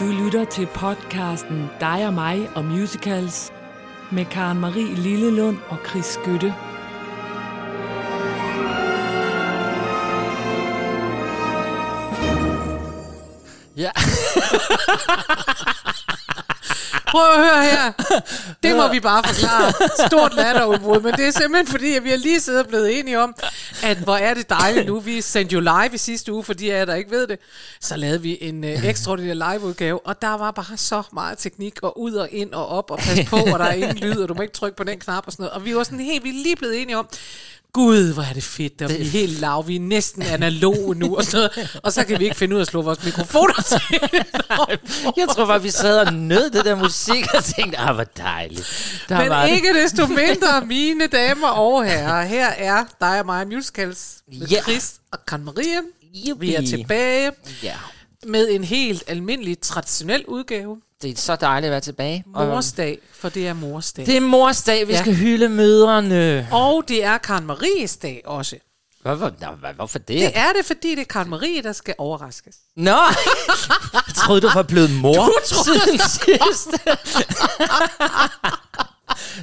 Du lytter til podcasten Dig og mig og musicals med Karen Marie Lillelund og Chris Skytte. Ja. Prøv at høre her. Det må vi bare forklare. Stort latterudbrud. Men det er simpelthen fordi, at vi har lige siddet og blevet enige om, at hvor er det dejligt nu. Vi sendte jo live i sidste uge, for jeg der ikke ved det. Så lavede vi en øh, ekstraordinær liveudgave, og der var bare så meget teknik, og ud og ind og op, og pas på, og der er ingen lyd, og du må ikke trykke på den knap og sådan noget. Og vi var sådan helt, vi lige blevet enige om, Gud, hvor er det fedt, og vi er helt lav, vi er næsten analoge nu, og, sådan noget, og så kan vi ikke finde ud af at slå vores mikrofoner til. Jeg tror bare, vi sad og nød det der musik og tænkte, ah, hvor dejligt. Der Men var det. ikke desto mindre, mine damer og herrer, her er dig og mig musicals med Ja. Chris og Karen Marie. Vi er tilbage Ja, med en helt almindelig, traditionel udgave. Det er så dejligt at være tilbage. Morsdag, for det er morsdag. Det er morsdag, vi Ja. skal hylde mødrene. Og det er Karen Maries dag også. Hvorfor, nå, hvad- hvorfor det? Det er det, fordi det er Karen Marie, der skal overraskes. Nå, jeg troede, du var blevet mor Du troede- siden sidst.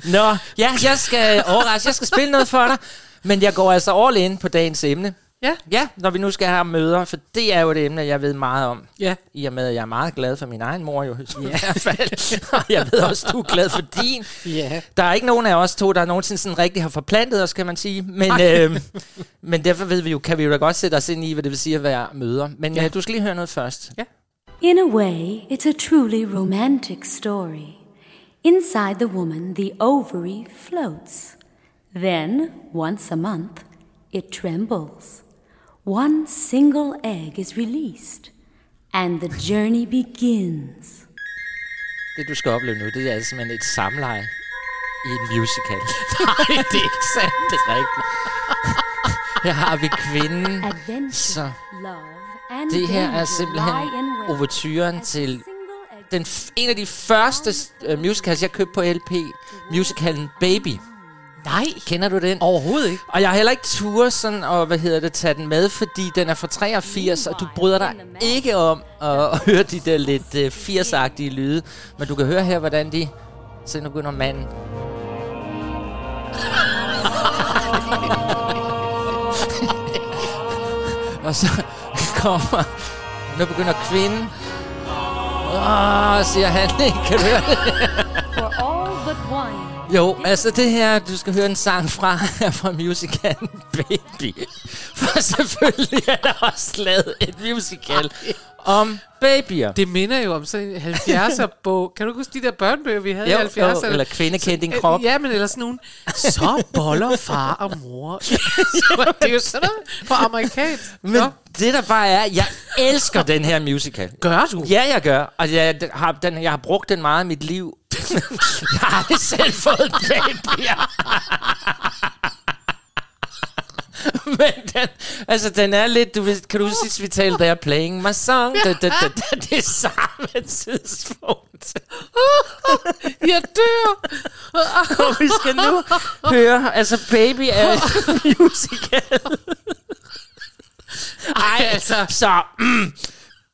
Nå, ja, jeg skal overraske, jeg skal spille noget for dig, men jeg går altså all in på dagens emne. Ja, Ja, når vi nu skal have møder, for det er jo et emne, jeg ved meget om. ja. I og med, at jeg er meget glad for min egen mor jo, i hvert fald. Og jeg ved også, du er glad for din. Ja. Der er ikke nogen af os to, der nogensinde sådan rigtig har forplantet os, kan man sige. Men, Nej. øh, men derfor ved vi jo, kan vi jo da godt sætte os ind i, hvad det vil sige at være møder. Men Ja. ja. øh, du skal lige høre noget først. In a way, it's a truly romantic story. Inside the woman, the ovary floats. Then, once a month, it trembles. One single egg is released, and the journey begins. Det, du skal opleve nu, det er simpelthen et samleje i en musical. Nej, det er ikke sandt. Det er rigtigt. Her har vi kvinden. Adventure, Så det her er simpelthen overturen til den, en af de første uh, musicals, jeg købte på LP. Musicalen Baby. Nej, Kender du den? overhovedet ikke. Og jeg har heller ikke tur sådan, og hvad hedder det, tage den med, fordi den er fra 83, og du bryder dig ikke om at, høre de der lidt uh, 80-agtige lyde. Men du kan høre her, hvordan de... Så nu begynder manden. og så kommer... Nu begynder kvinden. Åh, siger han. kan du høre det? For all but one. Jo, altså det her, du skal høre en sang fra, er fra musicalen Baby. For selvfølgelig er der også lavet et musical om babyer. Det minder jo om sådan en 70'er bog. Kan du huske de der børnebøger, vi havde Jo, i 70'erne? jo, eller Kvinde kendte din krop. Ja, men eller sådan nogle. Så boller far og mor. Så det er jo sådan noget på amerikansk. Men Nå, det der bare er, jeg elsker den her musical. gør du? Ja, jeg gør. Og jeg har, den, jeg har brugt den meget i mit liv. jeg har aldrig selv fået babyer. Men den, altså, den er lidt, du kan du huske vi talte, der er playing my song, da, da, da, da, det er samme tidspunkt. Jeg dør. Og vi skal nu høre, altså Baby er musical. Ej, altså, så mm,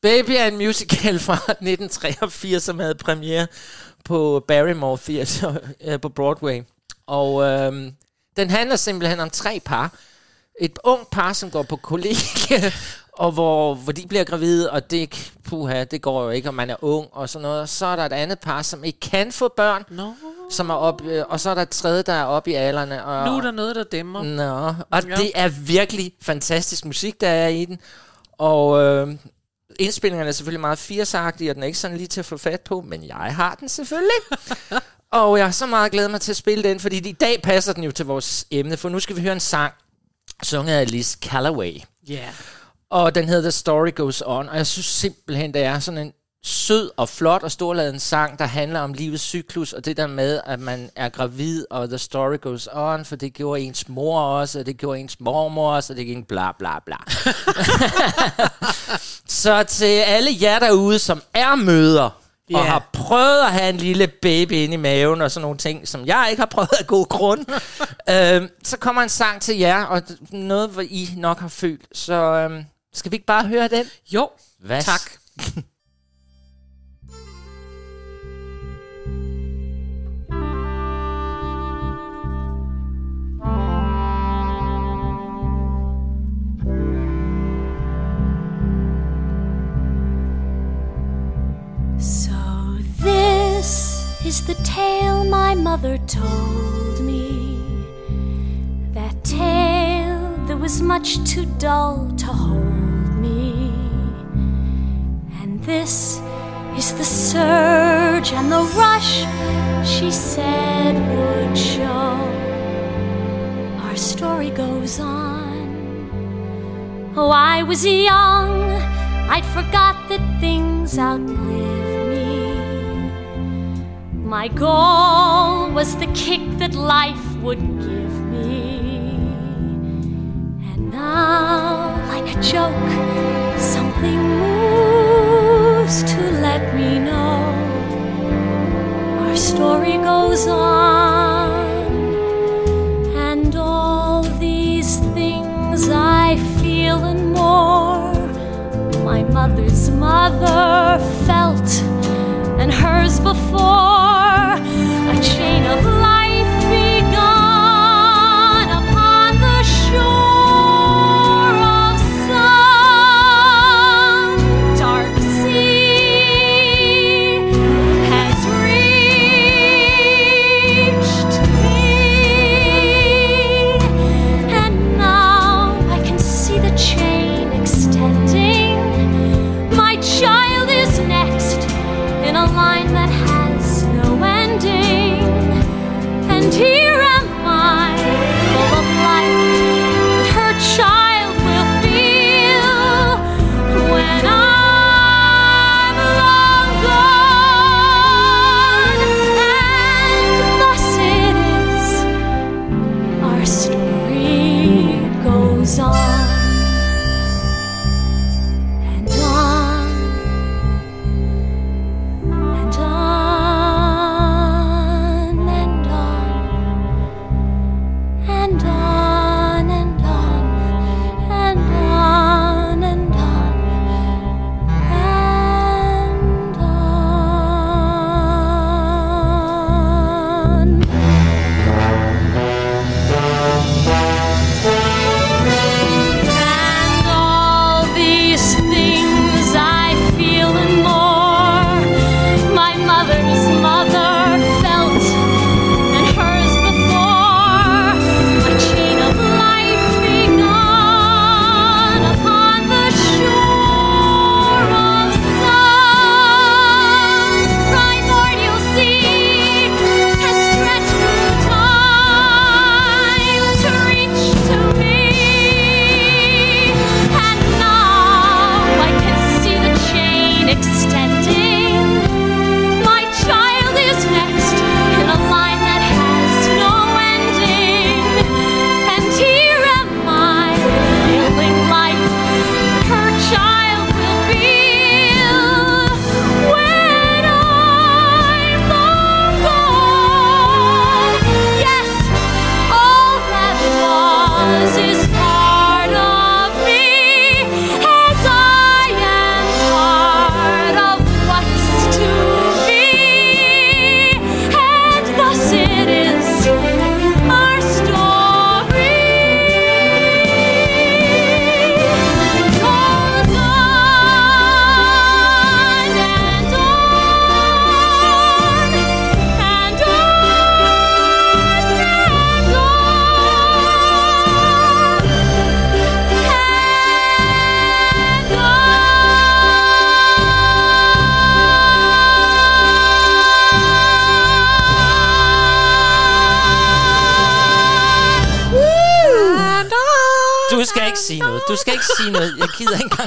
Baby er en musical fra 1983, som havde premiere på Barrymore Theatre øh, på Broadway. Og øhm, den handler simpelthen om tre par. Et ung par, som går på kollegie, og hvor, hvor de bliver gravide, og det, puha, det går jo ikke, om man er ung og sådan noget. Så er der et andet par, som ikke kan få børn, Nå, som er op, øh, og så er der et tredje, der er oppe i alderne. Og, nu er der noget, der dæmmer. Nå, og ja. det er virkelig fantastisk musik, der er i den. Og øh, indspillingerne er selvfølgelig meget 80'agtige, og den er ikke sådan lige til at få fat på, men jeg har den selvfølgelig. og jeg har så meget glædet mig til at spille den, fordi i dag passer den jo til vores emne, for nu skal vi høre en sang, sunget af Liz Calloway. Ja. Yeah. Og den hedder The Story Goes On, og jeg synes simpelthen, det er sådan en sød og flot og storladen sang, der handler om livets cyklus, og det der med, at man er gravid, og the story goes on, for det gjorde ens mor også, og det gjorde ens mormor også, og det gik bla bla bla. Så til alle jer derude, som er møder, Ja. og har prøvet at have en lille baby inde i maven, og sådan nogle ting, som jeg ikke har prøvet af god grund, øh, så kommer en sang til jer, og noget, hvor I nok har følt. Så øh, skal vi ikke bare høre den? Jo, Hvad? tak. is the tale my mother told me. That tale that was much too dull to hold me. And this is the surge and the rush she said would show. Our story goes on. Oh, I was young, I'd forgot that things outlive. My goal was the kick that life would give me. And now, like a joke, something moves to let me know our story goes on. And all these things I feel and more, my mother's mother felt, and hers before,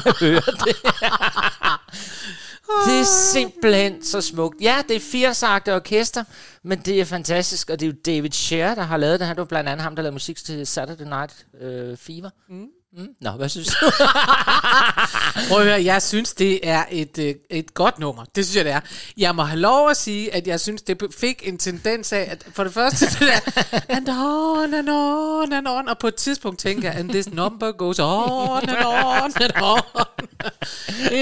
Høre det. Det er simpelthen så smukt. Ja, det er firesagte orkester, men det er fantastisk, og det er jo David Scherer, der har lavet det her. Det var blandt andet ham, der lavede musik til Saturday Night øh, Fever. Mm. Mm. Nå, hvad synes du? Prøv at høre, jeg synes, det er et, øh, et godt nummer. Det synes jeg, det er. Jeg må have lov at sige, at jeg synes, det fik en tendens af, at for det første, det der, and on, and on, and on, og på et tidspunkt tænker jeg, and this number goes on, and on, and on.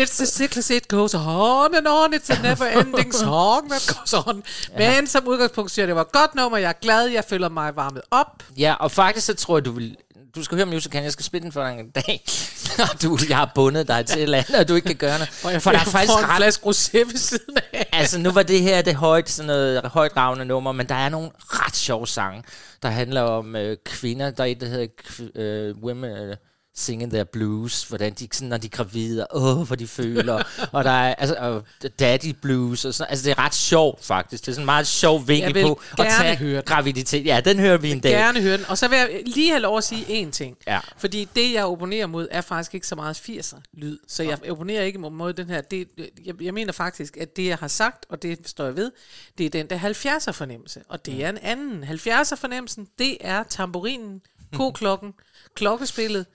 It's a cyclist, it goes on, and on, it's a never-ending song that goes on. Men som udgangspunkt siger jeg, det var et godt nummer, jeg er glad, jeg føler mig varmet op. ja, og faktisk så tror jeg, du vil du skal høre musicalen, jeg skal spille den for dig en dag. og du, jeg har bundet dig til et eller andet, og du ikke kan gøre noget. Og jeg for der er faktisk en ret flaske rosé ved siden af. altså, nu var det her det højt, sådan noget højt ravende nummer, men der er nogle ret sjove sange, der handler om øh, kvinder. Der er et, der hedder øh, Women... Øh, singing their blues, hvordan de, sådan, når de er gravide, og åh, hvor de føler, og der er altså, og daddy blues, og sådan, altså det er ret sjovt faktisk, det er sådan en meget sjov vinkel Jeg vil på at tage høre den. graviditet. Ja, den hører vi en dag. Gerne høre den. Og så vil jeg lige have lov at sige én ting. Ja. Fordi det, jeg opponerer mod, er faktisk ikke så meget 80'er-lyd. Så jeg opponerer ikke mod den her. Det, jeg, jeg mener faktisk, at det, jeg har sagt, og det står jeg ved, det er den der 70'er-fornemmelse. Og det er en anden. 70'er-fornemmelsen, det er tamburinen, koklokken, klokkespillet,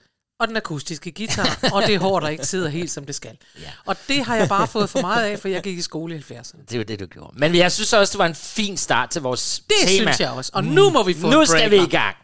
og den akustiske guitar, og det hår, der ikke sidder helt, som det skal. Ja. Og det har jeg bare fået for meget af, for jeg gik i skole i 70'erne. Det var det, du gjorde. Men jeg synes også, det var en fin start til vores Det tema. synes jeg også. Og nu må vi få Nu skal vi i gang.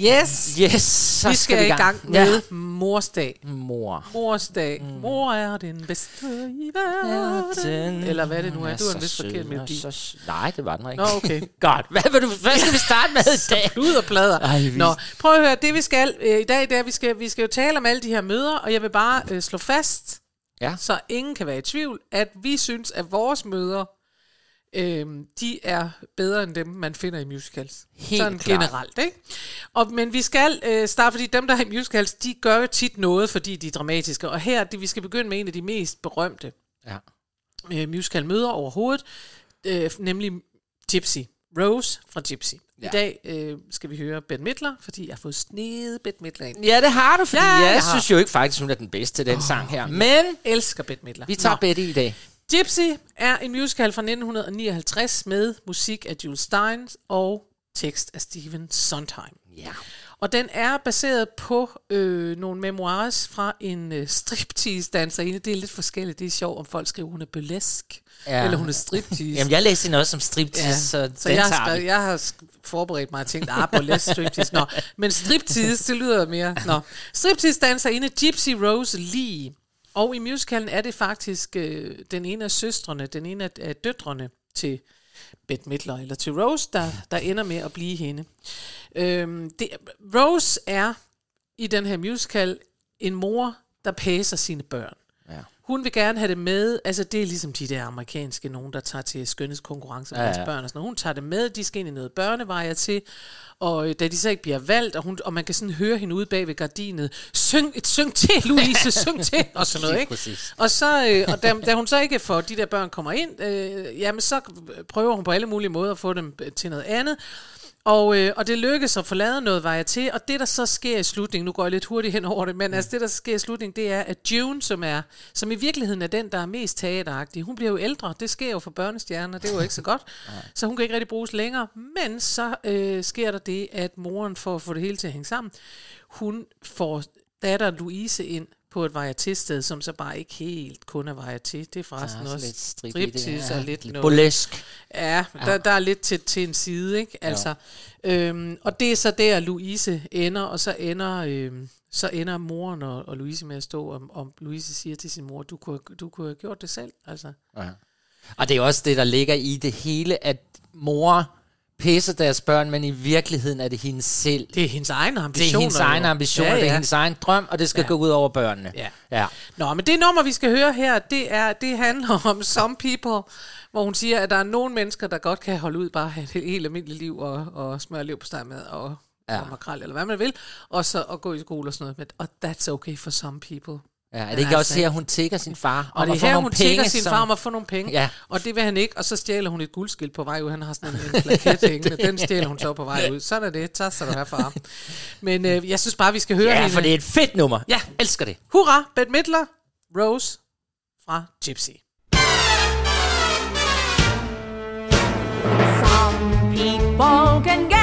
Yes, Yes, så vi skal, vi i gang med ja. morsdag. Mor. Morsdag. Mm. Mor er den bedste i verden. Eller hvad det nu er. Du har en vist forkert melodi. Så, nej, det var den ikke. Nå, okay. Godt. Hvad, vil du, hvad skal vi starte med i dag? Ud og plader. Ej, vi- Nå, prøv at høre. Det vi skal øh, i dag, det er, at vi skal, vi skal jo tale om alle de her møder, og jeg vil bare øh, slå fast, Ja. så ingen kan være i tvivl, at vi synes, at vores møder, øh, de er bedre end dem, man finder i musicals. Helt Sådan klart. generelt, ikke? Og, men vi skal øh, starte, fordi dem, der er i musicals, de gør jo tit noget, fordi de er dramatiske. Og her, det, vi skal begynde med en af de mest berømte Ja. øh, musical-møder overhovedet, øh, nemlig Gypsy. Rose fra Gypsy. Ja. I dag øh, skal vi høre Bette Midler, fordi jeg har fået snedet Bette Midler ind. Ja, det har du, fordi Ja, jeg jeg synes jo ikke faktisk, hun er den bedste til den oh, sang her. Men elsker Bette Midler. vi tager. Betty i dag. Gypsy er en musical fra 1959 med musik af Jules Steins og tekst af Stephen Sondheim. Ja. Og den er baseret på øh, nogle memoirs fra en øh, striptease-danserinde. Det er lidt forskelligt. Det er sjovt, om folk skriver, hun er burlesk, ja. Eller hun er striptease. Jamen, jeg læste hende også som striptease, ja. så, så den jeg, tager skrevet, vi. jeg har forberedt mig og tænkt, ah, burlesk striptease. Nå, men striptease, det lyder mere. Nå. Striptease danser inde Gypsy Rose Lee. Og i musicalen er det faktisk øh, den ene af søstrene, den ene af, af døtrene til Bette Midler, eller til Rose, der, der ender med at blive hende. Øhm, det, Rose er i den her musical en mor, der pæser sine børn. Hun vil gerne have det med, altså det er ligesom de der amerikanske nogen, der tager til skønhedskonkurrencer med Ja, ja, deres børn og sådan noget. Hun tager det med, de skal ind i noget børnevejer til, og øh, da de så ikke bliver valgt, og, hun, og man kan sådan høre hende ude bag ved gardinet, syng, et syng til, Louise, syng til, og sådan noget, ikke? Og, så, øh, og da, da hun så ikke får de der børn kommer ind, øh, jamen så prøver hun på alle mulige måder at få dem øh, til noget andet. Og, øh, og det lykkes at få lavet noget vejer til, og det der så sker i slutningen, nu går jeg lidt hurtigt hen over det, men altså det der sker i slutningen, det er, at June, som er, som i virkeligheden er den, der er mest teateragtig, hun bliver jo ældre, det sker jo for børnestjerner, det er jo ikke så godt, så hun kan ikke rigtig bruges længere, men så øh, sker der det, at moren, for at få det hele til at hænge sammen, hun får datter Louise ind på et vejer som så bare ikke helt kun er til. Det er forresten Der er også lidt det, striptease ja. og lidt Lidt noget. burlesk. Ja, der, der er lidt til, til en side, ikke? Altså, øhm, og det er så der, Louise ender, og så ender, øhm, så ender moren og, og Louise med at stå, og, og Louise siger til sin mor, du kunne, du kunne have gjort det selv, altså. Ja. Og det er også det, der ligger i det hele, at mor pæser deres børn, men i virkeligheden er det hendes selv. Det er hendes egen Det ambitioner. er hendes egen jo. ambitioner, ja, det er ja. hendes egen drøm, og det skal Ja. ja. gå ud over børnene. Ja. ja. Nå, men det nummer, vi skal høre her, det, er, det handler om Some People, hvor hun siger, at der er nogle mennesker, der godt kan holde ud bare at have et helt almindeligt liv og, og smøre liv på med og, ja. Ja. og makrel, eller hvad man vil, og så at gå i skole og sådan noget. Og that's okay for some people. Ja, er det ikke altså også her, hun tigger sin far Og om det at er få her, nogle hun penge? tigger sin som- far om at få nogle penge, Ja. og det vil han ikke, og så stjæler hun et guldskilt på vej ud. Han har sådan en, en plaket hængende, den stjæler hun så på vej ud. Sådan er det. Tak skal du have, far. Men øh, jeg synes bare, vi skal høre Ja, hende. for det er et fedt nummer. Ja. elsker det. Hurra, Bette Midler, Rose fra Gypsy. Some people can get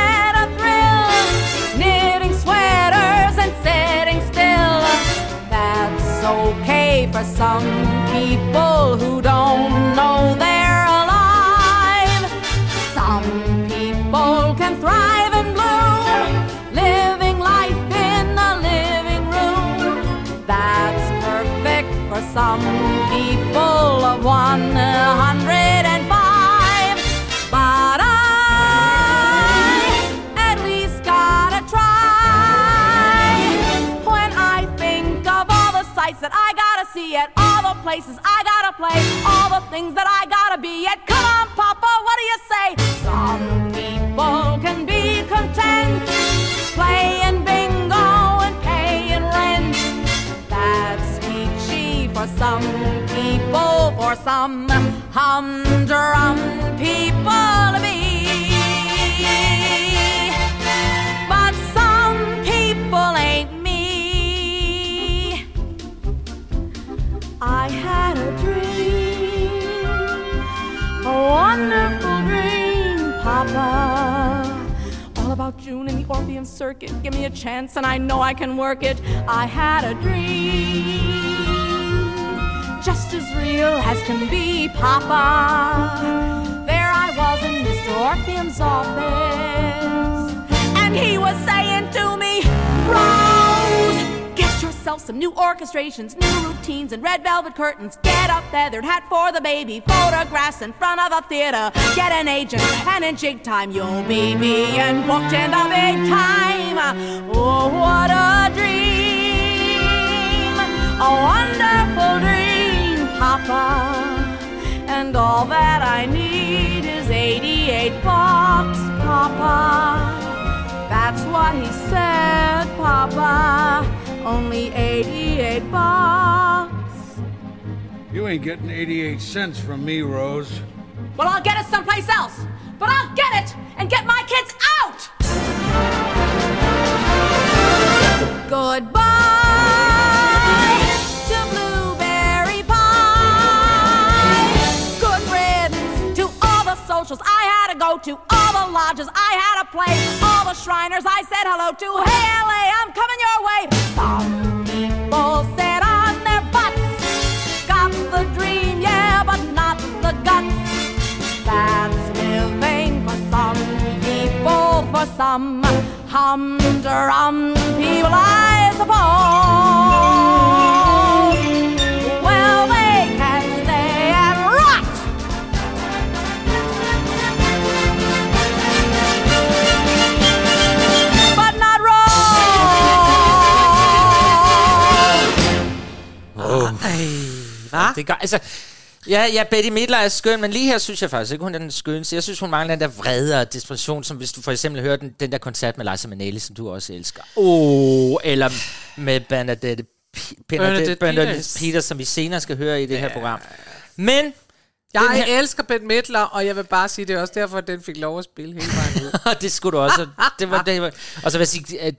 some people who don't know they're alive. Some people can thrive and bloom, living life in the living room. That's perfect for some people of 105. Places I gotta play, all the things that I gotta be. Yet, come on, Papa, what do you say? Some people can be content playing bingo and paying rent. That's peachy for some people, for some humdrum Circuit. Give me a chance and I know I can work it. I had a dream, just as real as can be, Papa. There I was in Mr. Orpheum's office, and he was saying to me, get some new orchestrations, new routines, and red velvet curtains. Get a feathered hat for the baby, photographs in front of a theater. Get an agent, and in jig time you'll be being booked in the big time. Oh, what a dream! A wonderful dream, Papa. And all that I need is 88 bucks, Papa. That's what he said, Papa. Only 88 bucks. You ain't getting 88 cents from me, Rose. Well, I'll get it someplace else. But I'll get it and get my kids out! Goodbye socials I had to go to, all the lodges I had to play, all the Shriners I said hello to. Hey, LA, I'm coming your way. Some people sit on their butts. Got the dream, yeah, but not the guts. That's living for some people, for some humdrum people, I suppose. Det gør, altså, ja, ja, Betty Midler er skøn, men lige her synes jeg faktisk ikke, hun er den skøneste. Jeg synes, hun mangler den der vrede og desperation, som hvis du for eksempel hører den, den der koncert med Liza Minnelli, som du også elsker. Oh, eller med Bernadette, P- Bernadette, Bernadette Peters. Som vi senere skal høre i det her program. Men, Den Jeg her- elsker Ben Midler, og jeg vil bare sige, det er også derfor, at den fik lov at spille hele vejen ud. det skulle du også. Det var, det var, og så vil jeg sige, at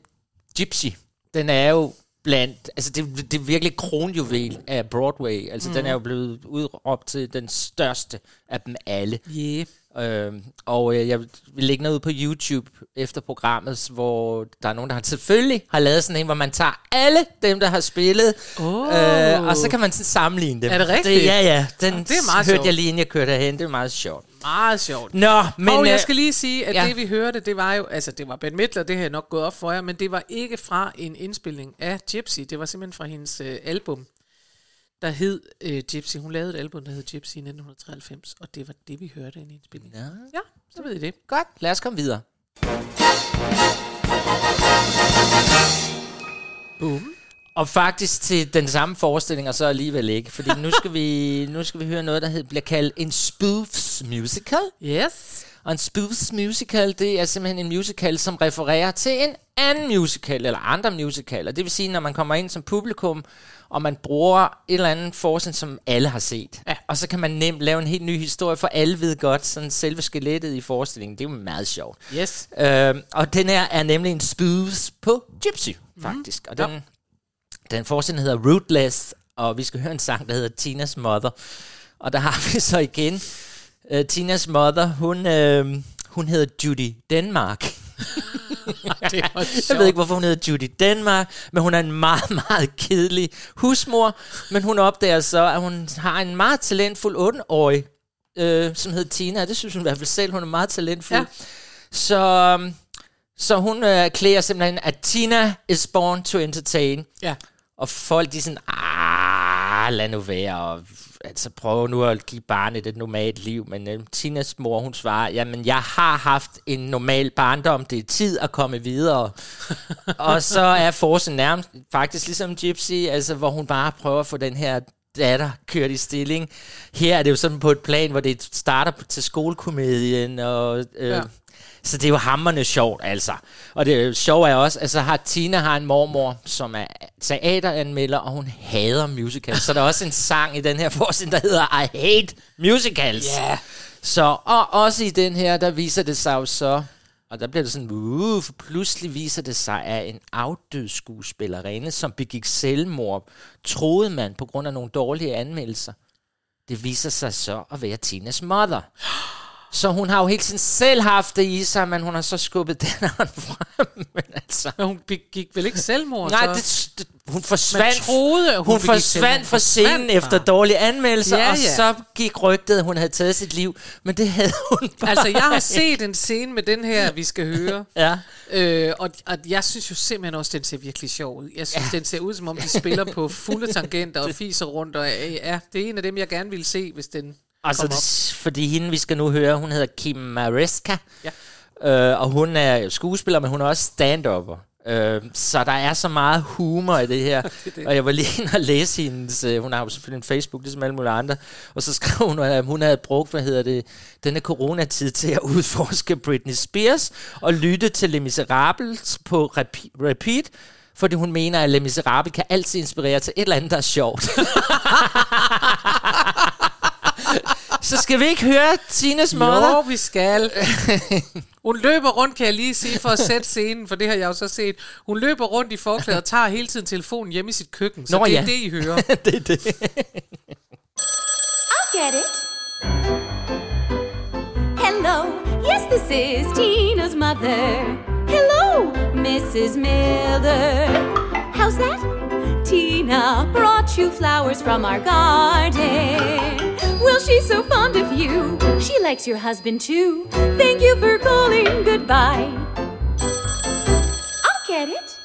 Gypsy, den er jo blandt, altså det, det er virkelig kronjuvel af Broadway. Altså mm. den er jo blevet udråbt til den største af dem alle. Yeah. Øhm, og øh, jeg vil lægge noget ud på YouTube efter programmet, hvor der er nogen, der har selvfølgelig har lavet sådan en, hvor man tager alle dem, der har spillet, Oh. øh, og så kan man sådan sammenligne dem. Er det rigtigt? Det, ja, ja. Den det er meget hørte sjovt. jeg lige, inden jeg kørte herhen. Det er meget sjovt. Meget sjovt. Nå, men... og øh, jeg skal lige sige, at ja. det vi hørte, det var jo, altså det var Ben Midler, det har jeg nok gået op for jer, men det var ikke fra en indspilning af Gypsy, det var simpelthen fra hendes øh, album, der hed øh, Gypsy. Hun lavede et album, der hed Gypsy i 1993, og det var det, vi hørte i en indspilning. Ja. Ja, så ved I det. Godt, lad os komme videre. Boom. Og faktisk til den samme forestilling, og så alligevel ikke. Fordi nu skal vi, nu skal vi høre noget, der hed, bliver kaldt en spoofs musical. Yes. Og en spoofs musical, det er simpelthen en musical, som refererer til en anden musical, eller andre musicaler. Det vil sige, når man kommer ind som publikum, og man bruger et eller andet forestilling, som alle har set. Ja. Og så kan man nemt lave en helt ny historie, for alle ved godt, sådan selve skelettet i forestillingen. Det er jo meget sjovt. Yes. Øh, og den her er nemlig en spoofs på Gypsy, faktisk. Og den, den forestilling hedder Rootless, og vi skal høre en sang, der hedder Tinas Mother. Og der har vi så igen uh, Tinas Mother, hun, uh, hun hedder Judy Denmark. Det Jeg ved ikke, hvorfor hun hedder Judy Denmark, men hun er en meget, meget kedelig husmor. Men hun opdager så, at hun har en meget talentfuld 8-årig, øh, som hedder Tina. Det synes hun i hvert fald selv, hun er meget talentfuld. Ja. Så, øhm, så hun øh, klæder simpelthen, at Tina is born to entertain. Ja. Og folk, de er sådan, ah, lad nu være, og altså prøv nu at give barnet et normalt liv. Men øh, Tinas mor, hun svarer, jamen jeg har haft en normal barndom, det er tid at komme videre. og så er Forsen nærmest faktisk ligesom Gypsy, altså hvor hun bare prøver at få den her datter kørt i stilling. Her er det jo sådan på et plan, hvor det starter til skolekomedien, og... Øh, Ja. Så det er jo hammerne sjovt, altså. Og det sjove er også, altså har Tina har en mormor, som er teateranmelder, og hun hader musicals. Så der er også en sang i den her forestilling, der hedder I Hate Musicals. Ja. Så, og også i den her, der viser det sig jo så, og der bliver det sådan, uh, for pludselig viser det sig, at en afdød skuespillerinde, som begik selvmord, troede man på grund af nogle dårlige anmeldelser. Det viser sig så at være Tinas mother. Så hun har jo hele tiden selv haft det i sig, men hun har så skubbet den frem. Men altså, Men hun gik vel ikke selvmord? nej, det, det, hun forsvandt, Man troede, hun hun begik forsvandt fra scenen Forsvandt efter bare. dårlige anmeldelser, Ja, og ja. så gik rygtet, at hun havde taget sit liv. Men det havde hun bare Altså, jeg har set en scene med den her, vi skal høre. Ja. Øh, og, og jeg synes jo simpelthen også, den ser virkelig sjov ud. Jeg synes, ja. den ser ud, som om de spiller på fulde tangenter og fiser rundt. Og øh, ja, det er en af dem, jeg gerne ville se, hvis den Altså, det, fordi hende, vi skal nu høre, hun hedder Kim Mareska. Ja. Øh, og hun er skuespiller, men hun er også stand-upper. Øh, så der er så meget humor i det her. det det. Og jeg var lige inde og læse hendes... Øh, hun har jo selvfølgelig en Facebook, ligesom alle mulige andre. Og så skrev hun, at hun havde brugt, hvad hedder det, denne coronatid til at udforske Britney Spears og lytte til Les Miserables på repeat. Fordi hun mener, at Les Miserables kan altid inspirere til et eller andet, der er sjovt. så skal vi ikke høre Tinas mother? Jo, vi skal. Hun løber rundt, kan jeg lige sige, for at sætte scenen, for det har jeg jo så set. Hun løber rundt i forklædet og tager hele tiden telefonen hjemme i sit køkken. Så Nå, det er ja. det, I hører. det er det. I'll get it. Hello, yes, this is Tina's mother. Hello, Mrs. Miller. How's that? Tina brought you flowers from our garden. Well, she's so fond of you. She likes your husband too. Thank you for calling goodbye. I'll get it.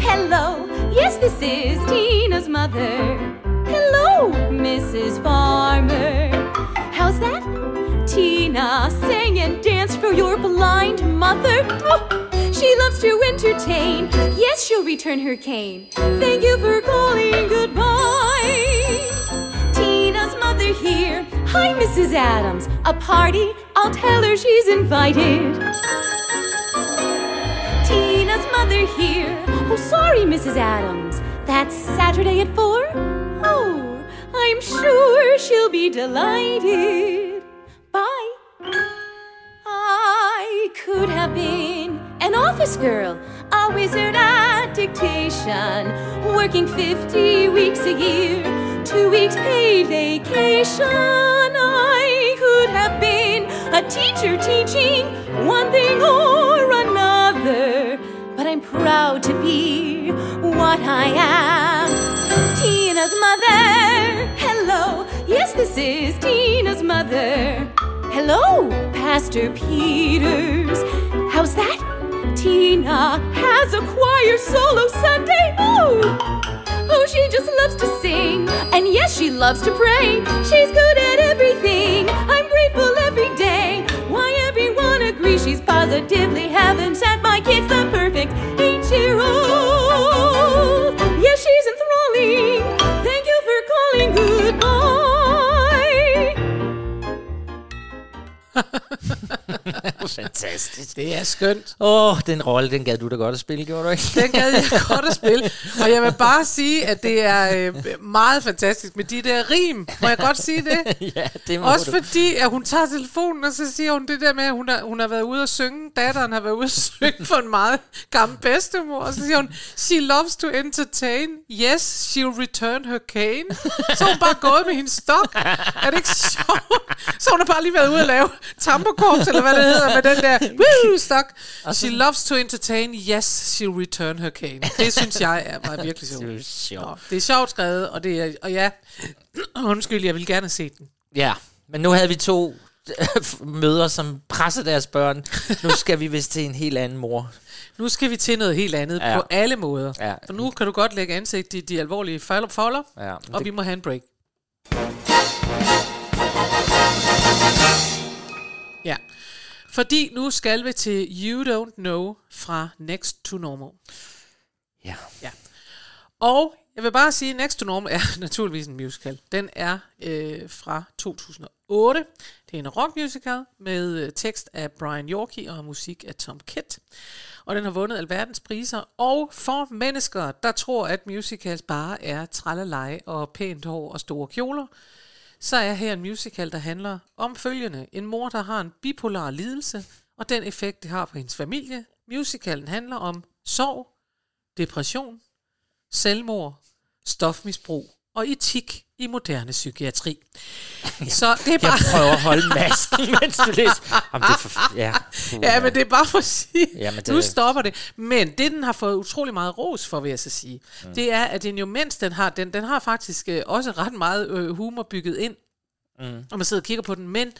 Hello, yes, this is Tina's mother. Hello, Mrs. Farmer. How's that? Tina sang and danced for your blind mother. Oh, she loves to entertain. Yes, she'll return her cane. Thank you for calling goodbye. Tina's mother here. Hi, Mrs. Adams. A party? I'll tell her she's invited. Tina's mother here. Oh, sorry, Mrs. Adams. That's Saturday at four? Oh, I'm sure she'll be delighted. Bye. I could have been an office girl, a wizard at dictation, working 50 weeks a year, two weeks paid vacation. I could have been a teacher teaching one thing or another, but I'm proud to be what I am. Tina's mother. Hello, yes, this is Tina's mother. Hello, Pastor Peters. How's that? Tina has a choir solo Sunday. Oh, oh, she just loves to sing. And yes, she loves to pray. She's good at everything. I'm grateful every day. Why everyone agrees she's positively heaven sent. My kid's the perfect Fantastisk. Det er skønt. Åh, oh, den rolle, den gad du da godt at spille, gjorde du ikke? Den gad jeg godt at spille. Og jeg vil bare sige, at det er øh, meget fantastisk med de der rim. Må jeg godt sige det? ja, det må Også du. fordi, at hun tager telefonen, og så siger hun det der med, at hun har, hun har været ude at synge. Datteren har været ude at synge for en meget gammel bedstemor. Og så siger hun, she loves to entertain. Yes, she'll return her cane. Så hun bare gået med hendes stok. Er det ikke sjovt? Så hun har bare lige været ude at lave tambokorps, eller hvad det hedder, med den der woo, stok. She loves to entertain. Yes, she'll return her cane. Det synes jeg er var virkelig sjovt. Det er sjovt. Nå, det er sjovt skrevet, og, det er, og ja, undskyld, jeg vil gerne set den. Ja, men nu havde vi to møder, som pressede deres børn. Nu skal vi vist til en helt anden mor. Nu skal vi til noget helt andet Ja. på alle måder. Ja. For nu kan du godt lægge ansigt i de alvorlige folder Ja, og det- vi må have en break. Fordi nu skal vi til You Don't Know fra Next to Normal. Ja. Ja. Og jeg vil bare sige, at Next to Normal er naturligvis en musical. Den er øh, fra 2008. Det er en rockmusical med øh, tekst af Brian Yorkie og musik af Tom Kitt. Og den har vundet alverdens priser. Og for mennesker, der tror, at musicals bare er tralleleje og pænt hår og store kjoler, så er her en musical, der handler om følgende. En mor, der har en bipolar lidelse, og den effekt, det har på hendes familie. Musicalen handler om sorg, depression, selvmord, stofmisbrug og etik i moderne psykiatri. Så det er Jeg bare... prøver at holde masken, mens du læser. Jamen, det er for, ja. Ja, men det er bare for at sige, Jamen, det- nu stopper det. Men det, den har fået utrolig meget ros for, vil jeg så sige, mm. det er, at den jo, mens den har, den, den har faktisk øh, også ret meget øh, humor bygget ind, mm. og man sidder og kigger på den, men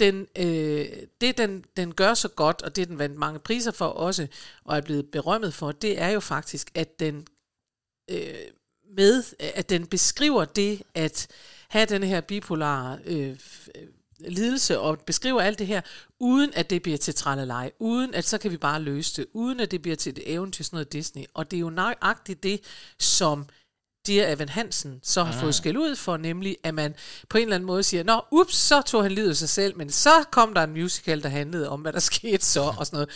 den, øh, det, den, den gør så godt, og det den vandt mange priser for også, og er blevet berømmet for, det er jo faktisk, at den øh, med, at den beskriver det, at have den her bipolare øh, lidelse, og beskriver alt det her, uden at det bliver til tralleleje, uden at så kan vi bare løse det, uden at det bliver til et eventyr, sådan noget Disney. Og det er jo nøjagtigt det, som Dear Evan Hansen så har fået skæld ud for, nemlig at man på en eller anden måde siger, nå, ups, så tog han livet af sig selv, men så kom der en musical, der handlede om, hvad der skete så, og sådan noget.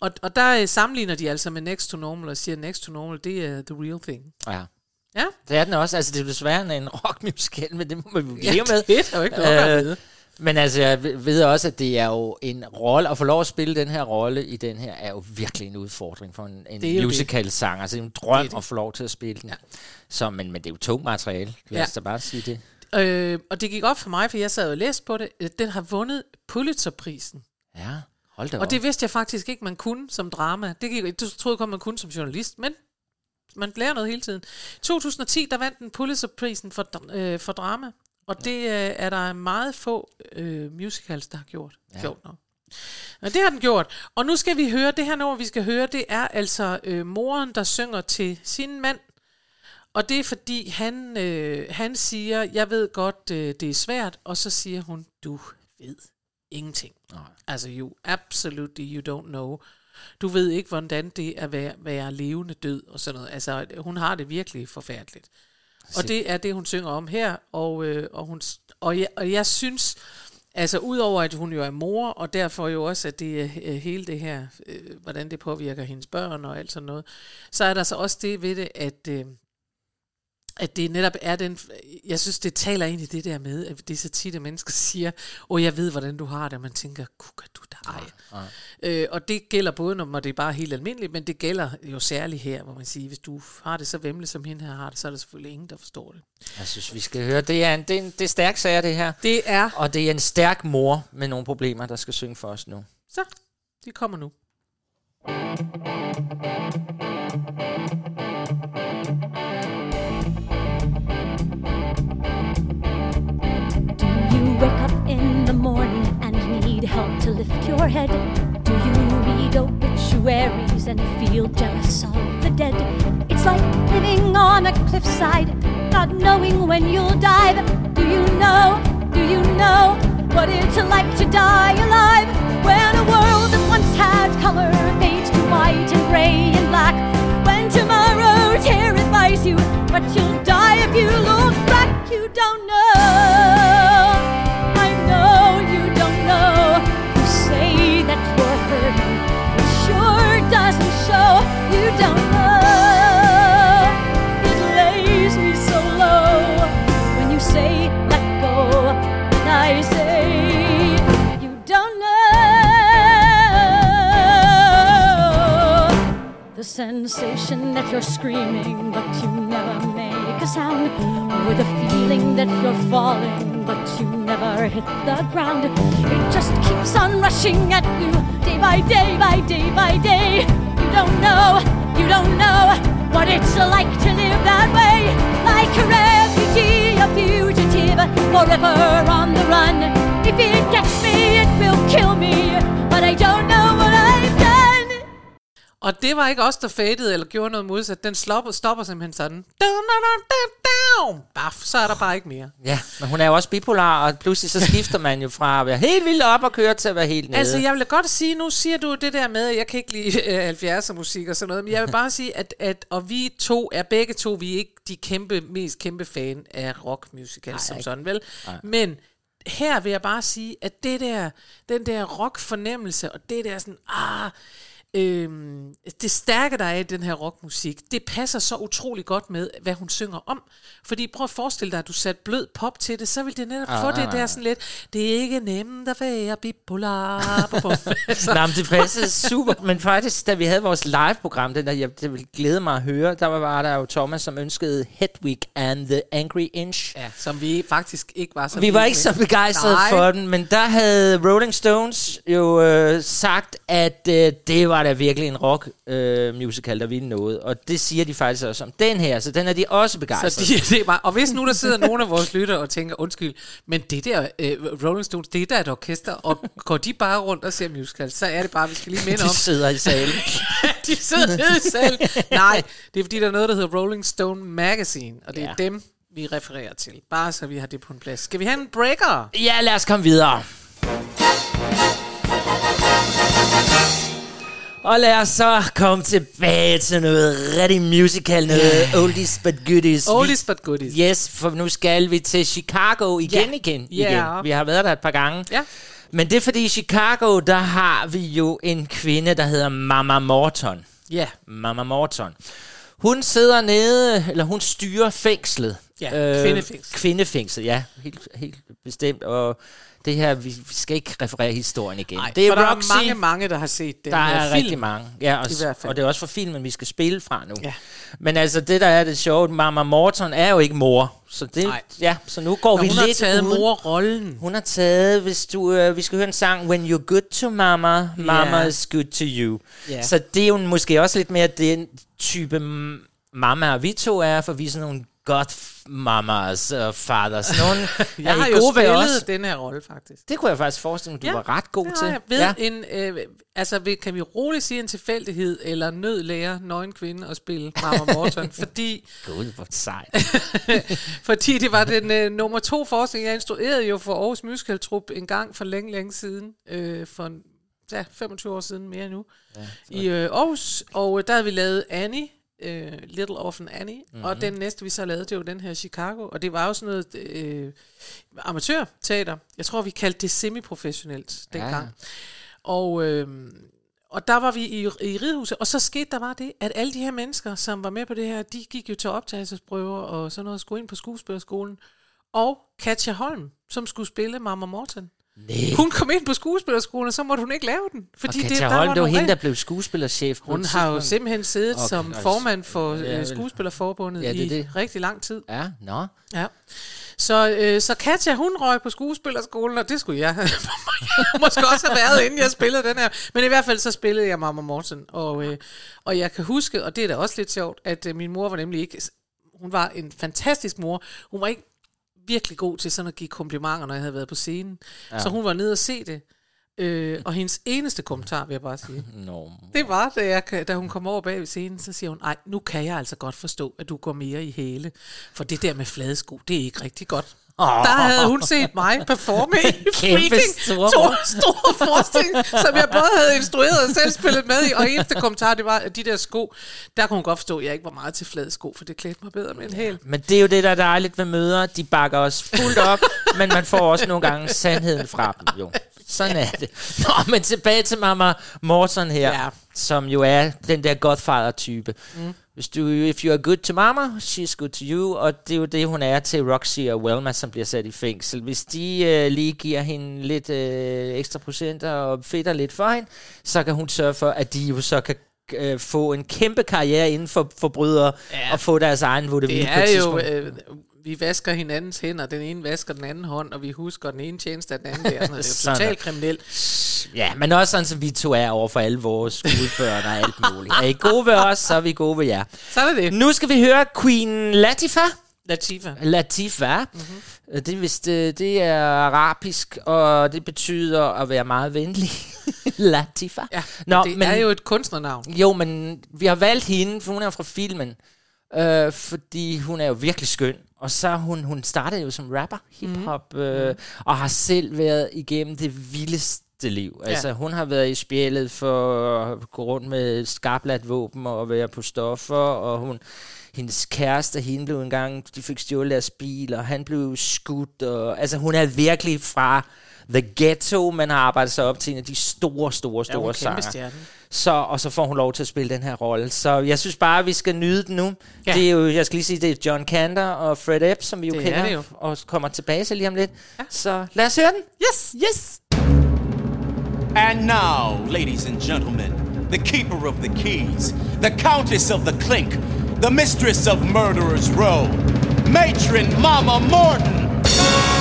Og, og der øh, sammenligner de altså med Next to Normal, og siger, Next to Normal, det er the real thing. Ja. Ja, Det er den også. Altså, det er desværre en rockmusical, men det må man jo ja leve med. det er jo ikke noget Øh. Men altså, jeg ved- også, at det er jo en rolle, at få lov at spille den her rolle i den her, er jo virkelig en udfordring for en, en musical-sang. Altså, det er en drøm Det er det. at få lov til at spille den. Ja. Så, men, men det er jo tungt materiale, lad Ja. os da bare sige det. Øh, og det gik op for mig, for jeg sad og læste på det. øh, Den har vundet Pulitzerprisen. Ja, hold da Og op. det vidste jeg faktisk ikke, man kunne som drama. Det gik, jeg troede kun, man kunne som journalist, men man lærer noget hele tiden. 2010, der vandt den Pulitzerprisen for, øh, for drama. Og det øh, er der meget få øh, musicals, der har gjort. Ja. Sjovt nok. Og det har den gjort. Og nu skal vi høre, det her nummer, vi skal høre, det er altså øh, moren, der synger til sin mand. Og det er fordi, han, øh, han siger, jeg ved godt, øh, det er svært, og så siger hun, du ved ingenting. Nej. Altså, you absolutely you don't know. Du ved ikke, hvordan det er at være, være levende død og sådan noget. Altså, hun har det virkelig forfærdeligt. Og det er det, hun synger om her. Og, øh, og, hun, og, jeg, og jeg synes, altså udover at hun jo er mor, og derfor jo også, at det øh, hele det her, øh, hvordan det påvirker hendes børn og alt sådan noget, så er der så også det ved det, at... Øh, at det netop er den, jeg synes, det taler ind i det der med, at det er så tit, at mennesker siger, åh, jeg ved, hvordan du har det, og man tænker, kuka du dig. Øh, og det gælder både, når det er bare helt almindeligt, men det gælder jo særligt her, hvor man siger, hvis du har det så vemmeligt, som hende her har det, så er der selvfølgelig ingen, der forstår det. Jeg synes, vi skal høre. Det er en, det er en det er stærk sager, det her. Det er, Og det er en stærk mor med nogle problemer, der skal synge for os nu. så, de kommer nu. Do to lift your head? Do you read obituaries and feel jealous of the dead? It's like living on a cliffside, not knowing when you'll dive. Do you know? Do you know what it's like to die alive? When a world that once had color fades to white and gray and black. When tomorrow terrifies you, but you'll die if you look back. You don't know. Sensation that you're screaming, but you never make a sound. Or the feeling that you're falling, but you never hit the ground. It just keeps on rushing at you, day by day, by day by day. You don't know, you don't know what it's like to live that way. Like a refugee, a fugitive, forever on the run. If it gets me, it will kill me, but I don't Og det var ikke os, der fadede eller gjorde noget modsat. Den stopper, stopper simpelthen sådan. Baf, så er der bare ikke mere. Ja, men hun er jo også bipolar, og pludselig så skifter man jo fra at være helt vildt op og køre til at være helt nede. Altså, jeg vil godt sige, nu siger du det der med, at jeg kan ikke lide øh, 70'er musik og sådan noget, men jeg vil bare sige, at, at og vi to er begge to, vi er ikke de kæmpe, mest kæmpe fan af rock musicals som sådan, vel? Men her vil jeg bare sige, at det der, den der rock fornemmelse, og det der sådan, ah, Øhm, det stærke, der er i den her rockmusik, det passer så utrolig godt med, hvad hun synger om. Fordi prøv at forestille dig, at du satte blød pop til det, så vil det netop Ah, få det ah, der ah. sådan lidt, det er ikke nemt at være bipolar. Bum, bum. Så- Nej, men det passede super. Men faktisk, da vi havde vores live-program, den der, jeg, det ville glæde mig at høre, der var, var der jo Thomas, som ønskede Hedwig and the Angry Inch. ja, som vi faktisk ikke var så Vi var ikke med. så begejstrede Nej. for den, men der havde Rolling Stones jo øh, sagt, at øh, det var da virkelig en rock øh, musical, der ville noget. Og det siger de faktisk også om den her, så den er de også begejstrede. Så de, det er bare, og hvis nu der sidder nogle af vores lyttere og tænker, undskyld, men det der øh, Rolling Stones, det er da et orkester, og går de bare rundt og ser musicals, så er det bare, vi skal lige minde om, de sidder i salen. de sidder nede i salen. Nej, det er fordi, der er noget, der hedder Rolling Stone Magazine, og det er Ja. ja. dem, vi refererer til. Bare så vi har det på en plads. Skal vi have en breaker? ja, lad os komme videre. Og lad os så komme tilbage til noget rigtig musical, noget oldies but goodies. Oldies but goodies. Yes, for nu skal vi til Chicago igen, Ja. igen, igen. Vi har været der et par gange. Ja. Men det er fordi i Chicago, der har vi jo en kvinde, der hedder Mama Morton. Ja. Mama Morton. Hun sidder nede, eller hun styrer fængslet. Øh, Ja, kvindefængsel. Kvindefængsel, ja. Helt, helt bestemt. Og det her, vi, vi skal ikke referere historien igen. Ej, det er for der Roxy. er mange, mange, der har set den Der her er film. rigtig mange. Ja, og, I hvert fald. og det er også for filmen, vi skal spille fra nu. Ja. Men altså, det der er det sjove, Mama Morton er jo ikke mor. Så, det, Nej. ja, så nu går Og vi hun har lidt taget uden. morrollen. Hun har taget, hvis du, øh, vi skal høre en sang, When You're Good to Mama, Mama Ja. is Good to You. Ja. Så det er jo måske også lidt mere den type mamma, vi to er, for vi er sådan nogle godmamas og fathers. Nogle Jeg har jo spillet den her rolle, faktisk. Det kunne jeg faktisk forestille mig, du Ja, var ret god til. jeg. Ved ja. en, øh, altså ved, kan vi roligt sige en tilfældighed, eller nød lærer nøgen kvinde at spille Mama Morton, fordi, Gud, hvor sejt. fordi det var den øh, nummer to forskning, jeg instruerede jo for Aarhus Musical Trup en gang for længe, længe siden, øh, for ja, 25 år siden mere nu, ja, i øh, Aarhus, og øh, der havde vi lavet Annie, øh, Little Orphan Annie, Mhm. mm-hmm. og den næste vi så lavede, det var den her Chicago, og det var jo sådan noget øh, amatørteater. Jeg tror, vi kaldte det semi-professionelt dengang. Ja. Og, øh, og der var vi i, i Ridehuset, og så skete der bare det, at alle de her mennesker, som var med på det her, de gik jo til optagelsesprøver og sådan noget, skulle ind på skuespillerskolen. Og Katja Holm, som skulle spille Mama Morton. Nej. Hun kom ind på skuespillerskolen, og så måtte hun ikke lave den. Og Fordi Katja der Holm, det var hende, der blev skuespillerchef. Hun har jo simpelthen siddet Okay, som altså, formand for ja, vel. Skuespillerforbundet Ja, det i det. rigtig lang tid. Ja, nå. Ja. Så, øh, så Katja, hun røg på skuespillerskolen, og det skulle jeg måske også have været, inden jeg spillede den her. Men i hvert fald så spillede jeg Mama Morten, og, øh, og jeg kan huske, og det er da også lidt sjovt, at øh, min mor var nemlig ikke, hun var en fantastisk mor, hun var ikke virkelig god til sådan at give komplimenter, når jeg havde været på scenen. Ja. Så hun var nede og se det. Øh, og hendes eneste kommentar, vil jeg bare sige, Nå. det var, da, jeg, da hun kom over bag ved scenen, så siger hun, ej, nu kan jeg altså godt forstå, at du går mere i hæle. For det der med flade sko, det er ikke rigtig godt. Der havde hun set mig performe i freaking store- store, store forestilling, som jeg både havde instrueret og selv spillet med i. Og eneste kommentar, det var, at de der sko, der kunne hun godt forstå, at jeg ikke var meget til flade sko, for det klædte mig bedre med en hæl. Men det er jo det, der er dejligt ved møder. De bakker os fuldt op, men man får også nogle gange sandheden fra dem, jo. Sådan er det. Nå, men tilbage til Mama Morton her, ja. som jo er den der godfather-type. Mm. Hvis du, if you are good to mama, she's good to you, og det er jo det, hun er til Roxy og Welma, som bliver sat i fængsel. Hvis de øh, lige giver hende lidt øh, ekstra procenter og fedter lidt for hende, så kan hun sørge for, at de jo så kan øh, få en kæmpe karriere inden for forbrydere, Ja. og få deres egen vaudeville Det på et er jo, øh, vi vasker hinandens hænder, den ene vasker den anden hånd, og vi husker den ene tjeneste af den anden der. Sådan, noget. det er jo totalt kriminelt. Ja, men også sådan, som vi to er over for alle vores skuespørn og alt muligt. Er I gode ved os, så er vi gode ved jer. Så er det. Nu skal vi høre Queen Latifah. Latifa. Latifah. Mm-hmm. Det, er vist, øh, det er arabisk, og det betyder at være meget venlig. Latifa. Ja, Nå, det men, er jo et kunstnernavn. Jo, men vi har valgt hende, for hun er fra filmen. Øh, fordi hun er jo virkelig skøn. Og så hun, hun startede jo som rapper, hiphop, mm. øh, og har selv været igennem det vildeste liv. Ja. Altså, hun har været i spjældet for at gå rundt med skarpladt våben og være på stoffer, og hun, hendes kæreste, hende blev engang, de fik stjålet deres bil, og han blev skudt. Og, altså, hun er virkelig fra The Ghetto, man har arbejdet sig op til en af de store, store, Ja, store kæmpe sanger. stjerne. Så, og så får hun lov til at spille den her rolle. Så jeg synes bare, at vi skal nyde den nu. Ja. Ja. Det er jo, jeg skal lige sige, det er John Cantor og Fred Epps, som vi jo Det er kender, det jo. og kommer tilbage til lige om lidt. Ja. Så lad os høre den. Yes! Yes! And now, ladies and gentlemen, the keeper of the keys, the countess of the clink, the mistress of Murderer's Row, matron Mama Morton.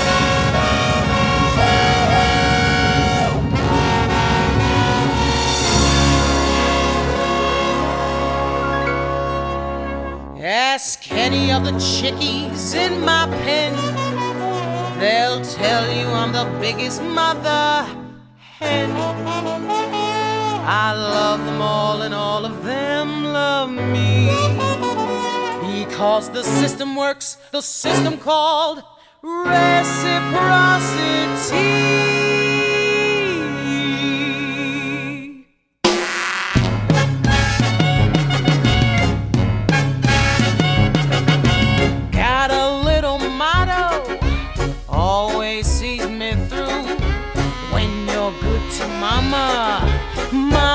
Ask any of the chickies in my pen. They'll tell you I'm the biggest mother hen. I love them all and all of them love me. Because the system works, the system called reciprocity.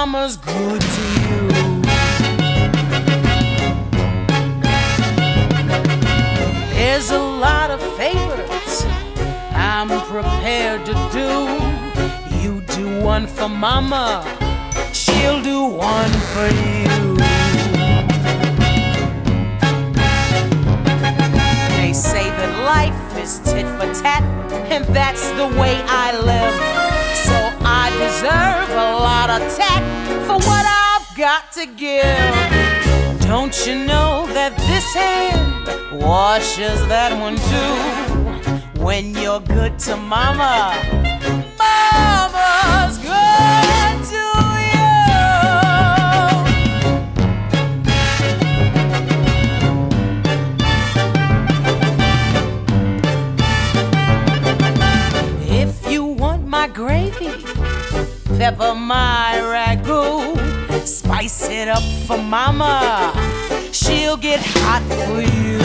Mama's good to you. There's a lot of favors I'm prepared to do. You do one for mama, she'll do one for you. They say that life is tit for tat, and that's the way I live. So deserve a lot of tact for what I've got to give. Don't you know that this hand washes that one too? When you're good to mama, mama's pepper my ragu, spice it up for mama, she'll get hot for you.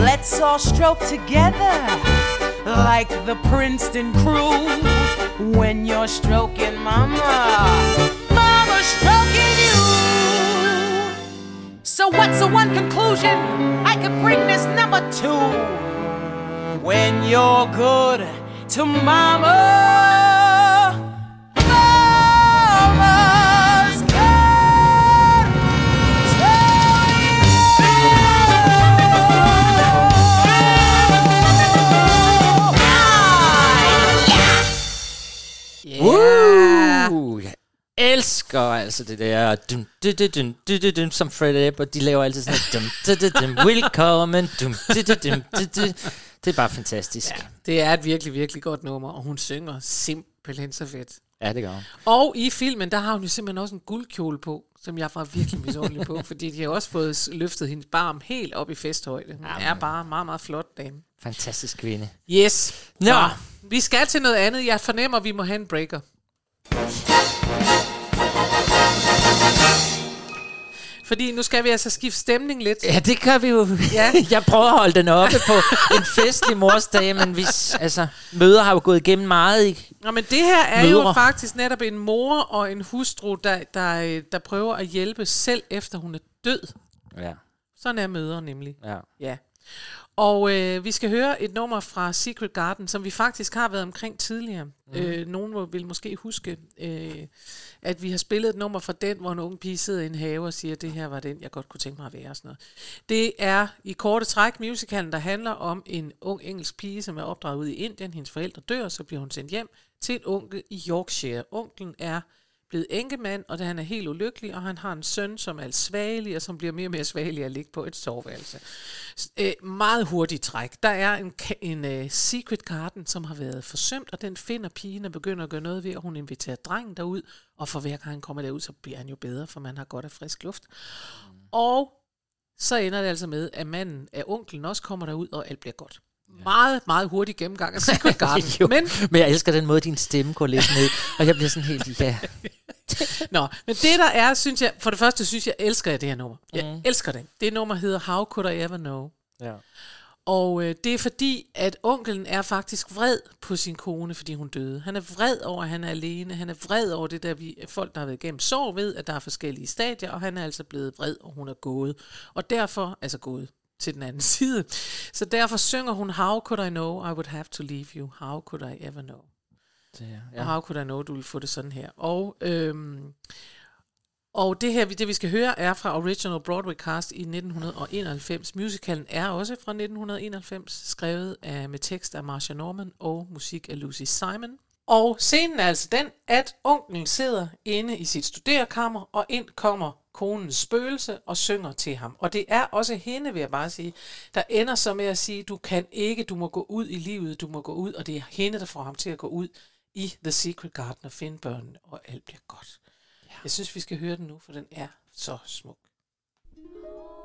Let's all stroke together like the Princeton crew. When you're stroking mama, mama's stroking you. So what's the one conclusion I could bring this number to? When you're good to mama, elsker altså det der dum, dum, dum, dum, dum, dum, dum, som Fred App, og de laver altid sådan noget dum, dum, dum, dum, Willkommen, dum, dum, dum, dum, dum, dum. Det er bare fantastisk. Ja, Det er et virkelig, virkelig godt nummer, og hun synger simpelthen så fedt. ja det gør hun. Og i filmen, der har hun jo simpelthen også en guldkjole på, som jeg var virkelig misundelig på, fordi de har også fået løftet hendes barm helt op i festhøjde. Hun er bare meget, meget flot dame. Fantastisk kvinde. Yes. Nå. Nå, vi skal til noget andet. Jeg fornemmer, at vi må have en breaker. Fordi nu skal vi altså skifte stemning lidt. Ja, det gør vi jo. Ja. Jeg prøver at holde den oppe på en festlig morsdag, men hvis, altså, møder har jo gået igennem meget i Nå, men det her er jo Mødre. faktisk netop en mor og en hustru, der, der, der prøver at hjælpe selv efter hun er død. Ja, Sådan er mødre nemlig. ja. Ja. Og øh, vi skal høre et nummer fra Secret Garden, som vi faktisk har været omkring tidligere. Mm. Øh, nogen vil måske huske, øh, at vi har spillet et nummer fra den, hvor en ung pige sidder i en have og siger, at det her var den, jeg godt kunne tænke mig at være. Og sådan noget. Det er i korte træk musicalen, der handler om en ung engelsk pige, som er opdraget ude i Indien. Hendes forældre dør, så bliver hun sendt hjem til en onkel i Yorkshire. Onklen er blevet enkemand, og han er helt ulykkelig, og han har en søn, som er svagelig, og som bliver mere og mere svagelig at ligge på et soveværelse. Øh, meget hurtigt træk. Der er en, en uh, secret garden, som har været forsømt, og den finder pigen og begynder at gøre noget ved, og hun inviterer drengen derud, og for hver gang han kommer derud, så bliver han jo bedre, for man har godt af frisk luft. Og så ender det altså med, at manden af onklen også kommer derud, og alt bliver godt. Meget, meget hurtig gennemgang af Secret Garden. Jo, Men men jeg elsker den måde, din stemme går lidt ned, og jeg bliver sådan helt, ja. Nå, men det der er, synes jeg, for det første synes jeg, elsker jeg det her nummer. Jeg Mm. elsker det. Det nummer hedder How Could I Ever Know? ja. Og øh, det er fordi, at onkelen er faktisk vred på sin kone, fordi hun døde. Han er vred over, at han er alene. Han er vred over det der, vi folk, der har været igennem sorg ved, at der er forskellige stadier, og han er altså blevet vred, og hun er gået. Og derfor, altså gået til den anden side. Så derfor synger hun, How could I know I would have to leave you? How could I ever know? Det, Ja. ja. Og how could I know, du vil få det sådan her. Og, øhm, og det her, det vi skal høre, er fra Original Broadway Cast i 1991. Musicalen er også fra 1991, skrevet af, med tekst af Marcia Norman og musik af Lucy Simon. Og scenen er altså den, at onklen sidder inde i sit studerekammer, og ind kommer konens spøgelse og synger til ham. Og det er også hende, vil jeg bare sige, der ender så med at sige, du kan ikke, du må gå ud i livet, du må gå ud, og det er hende, der får ham til at gå ud i The Secret Garden og finde børnene, og alt bliver godt. Ja. Jeg synes, vi skal høre den nu, for den er så smuk. How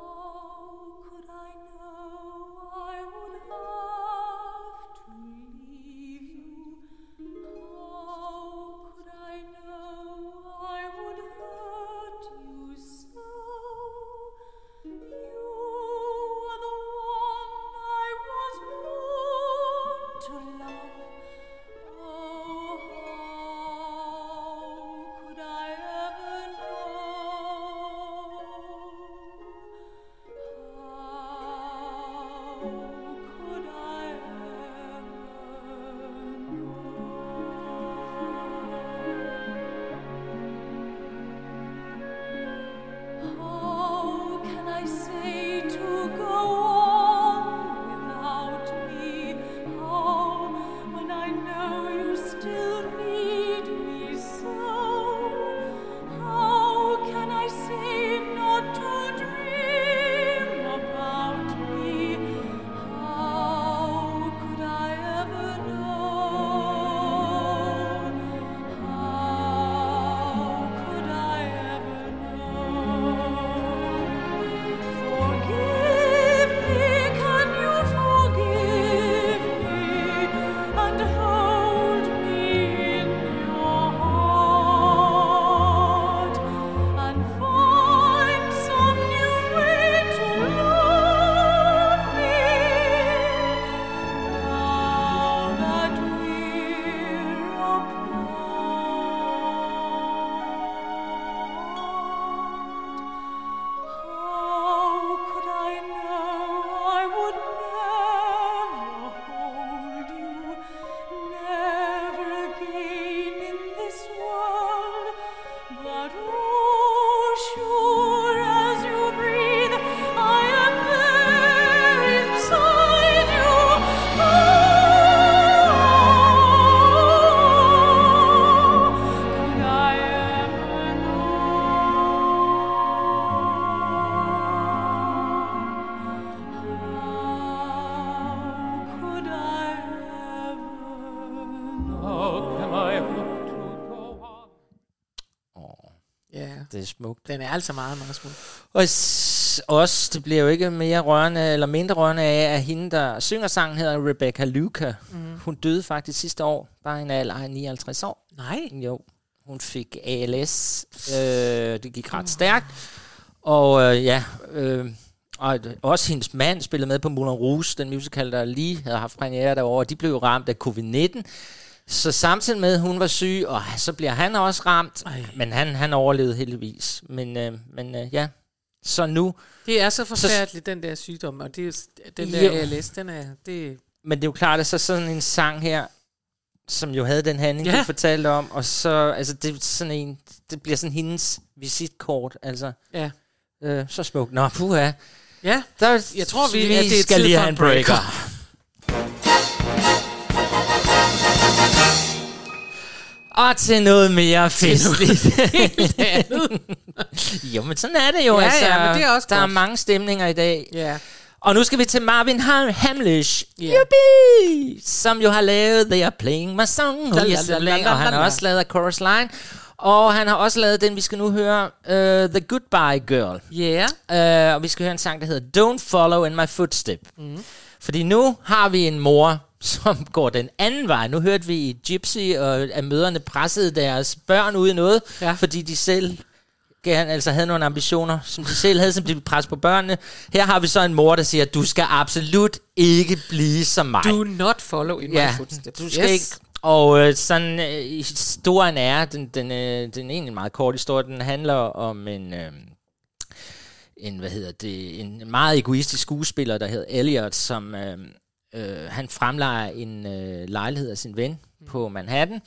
smukt. den er altså meget, meget smuk. Og s- også, det bliver jo ikke mere rørende, eller mindre rørende af, at hende, der synger sangen, hedder Rebecca Luca. Mm. Hun døde faktisk sidste år, bare i en alder af 59 år. Nej. Jo, hun fik ALS. Øh, det gik ret stærkt. Og øh, ja, øh, og også hendes mand spillede med på Moulin Rouge, den musical, der lige havde haft premiere derovre. De blev jo ramt af covid-19. Så samtidig med, at hun var syg, og så bliver han også ramt. Ej. Men han, han overlevede heldigvis. Men, øh, men øh, ja, så nu... Det er så forfærdeligt, den der sygdom, og det er, den der Jo. ALS, den er, det, Men det er jo klart, at så sådan en sang her, som jo havde den handling, Ja. du fortalte om, og så, altså det er sådan en, det bliver sådan hendes visitkort, altså, ja. øh, så smukt. Nå, puha. Ja, Der, Jeg tror, vi- at det er skal lige have en en breaker. Og til noget mere festligt. Jo, men sådan er det jo. Ja, altså, ja, men det er også der er godt. mange stemninger i dag. Ja. Og nu skal vi til Marvin Ham- Hamlish, Ja. Yuppie! som jo har lavet They Are Playing My Song, oh, yes, la, la, og han har også lavet Chorus Line, og han har også lavet den, vi skal nu høre, uh, The Goodbye Girl. Ja. Uh, og vi skal høre en sang, der hedder Don't Follow in My Footstep. Mm. Fordi nu har vi en mor, som går den anden vej. Nu hørte vi i Gypsy, og at møderne pressede deres børn ud i noget, Ja. fordi de selv gerne, altså havde nogle ambitioner, som de selv havde, som de ville presse på børnene. Her har vi så en mor, der siger, du skal absolut ikke blive som mig. Do not follow in ja, my footsteps. du skal yes. ikke. Og øh, sådan, øh, historien er, den, den, øh, den er egentlig en meget kort historie, den handler om en... Øh, en, hvad hedder det, en meget egoistisk skuespiller, der hedder Elliot, som øh, øh, han fremlejer en øh, lejlighed af sin ven på Manhattan.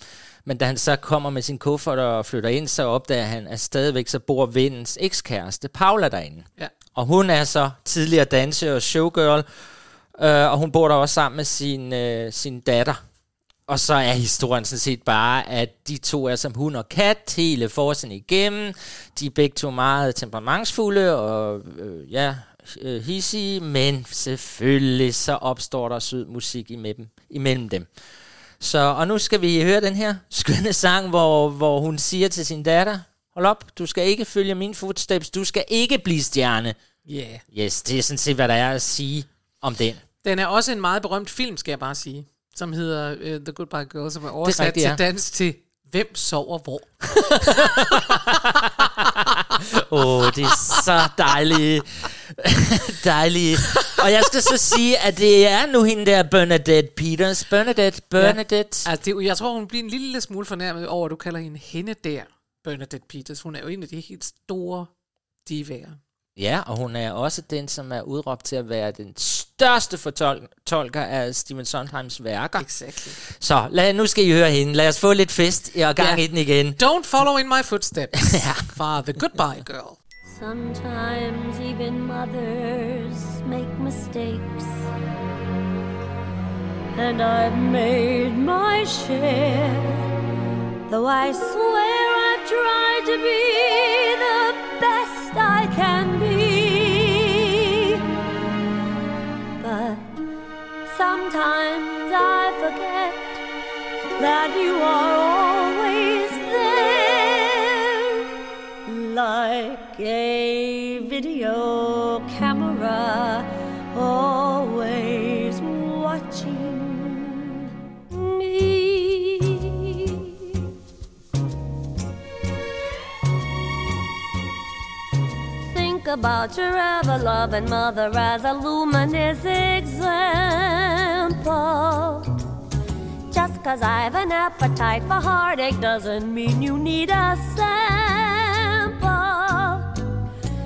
Men da han så kommer med sin kuffert og flytter ind, så opdager han, at stadigvæk så bor vennens ekskæreste, Paula, derinde. Ja. Og hun er så tidligere danser og showgirl, øh, og hun bor der også sammen med sin, øh, sin datter. Og så er historien sådan set bare, at de to er som hund og kat hele forsen igennem. De er begge to meget temperamentsfulde og øh, ja, øh, hissige, men selvfølgelig så opstår der sød musik imellem, imellem dem. Så, og nu skal vi høre den her skønne sang, hvor, hvor hun siger til sin datter, hold op, du skal ikke følge mine footsteps, du skal ikke blive stjerne. Yeah. Yes, det er sådan set, hvad der er at sige om den. Den er også en meget berømt film, skal jeg bare sige, som hedder uh, The Goodbye Girl, som er oversat rigtigt, til ja. dans til Hvem sover hvor? Åh, oh, det er så dejligt. dejligt. Og jeg skal så sige, at det er nu hende der Bernadette Peters. Bernadette, Bernadette. Altså, det, jeg tror, hun bliver en lille smule fornærmet over, at du kalder hende hende der, Bernadette Peters. Hun er jo en af de helt store divaer. Ja, og hun er også den, som er udråbt til at være den største fortolker af Stephen Sondheims værker. Exactly. Så lad, nu skal I høre hende. Lad os få lidt fest og gang Ja. i den igen. Don't follow in my footsteps. Fra The Goodbye Girl. Sometimes even mothers make mistakes. And I've made my share. Though I swear I've tried to be the best I can that you are always there like a video camera always watching me. Think about your ever-loving mother as a luminous example cause I've an appetite for heartache doesn't mean you need a sample.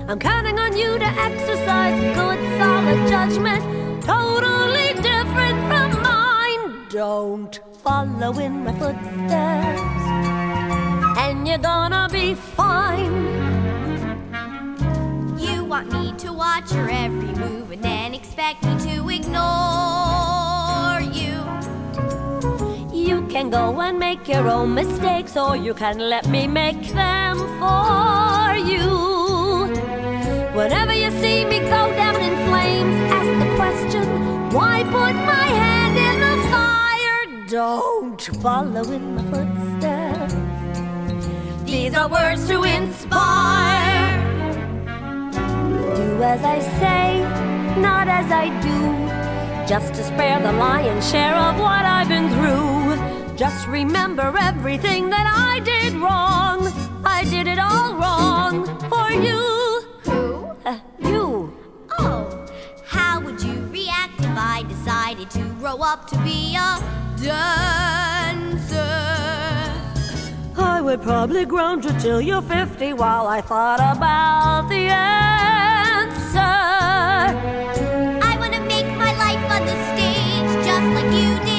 I'm counting on you to exercise good, solid judgment, totally different from mine. Don't follow in my footsteps, and you're gonna be fine. You want me to watch your every move and then expect me to ignore can go and make your own mistakes, or you can let me make them for you. Whenever you see me go down in flames, ask the question why put my hand in the fire? Don't follow in my footsteps. These are words to inspire. Do as I say, not as I do. Just to spare the lion's share of what I've been through. Just remember everything that I did wrong. I did it all wrong for you. Who? Uh, you. Oh, how would you react if I decided to grow up to be a dancer? I would probably ground you till you're 50 while I thought about the answer. I want to make my life on the stage just like you did.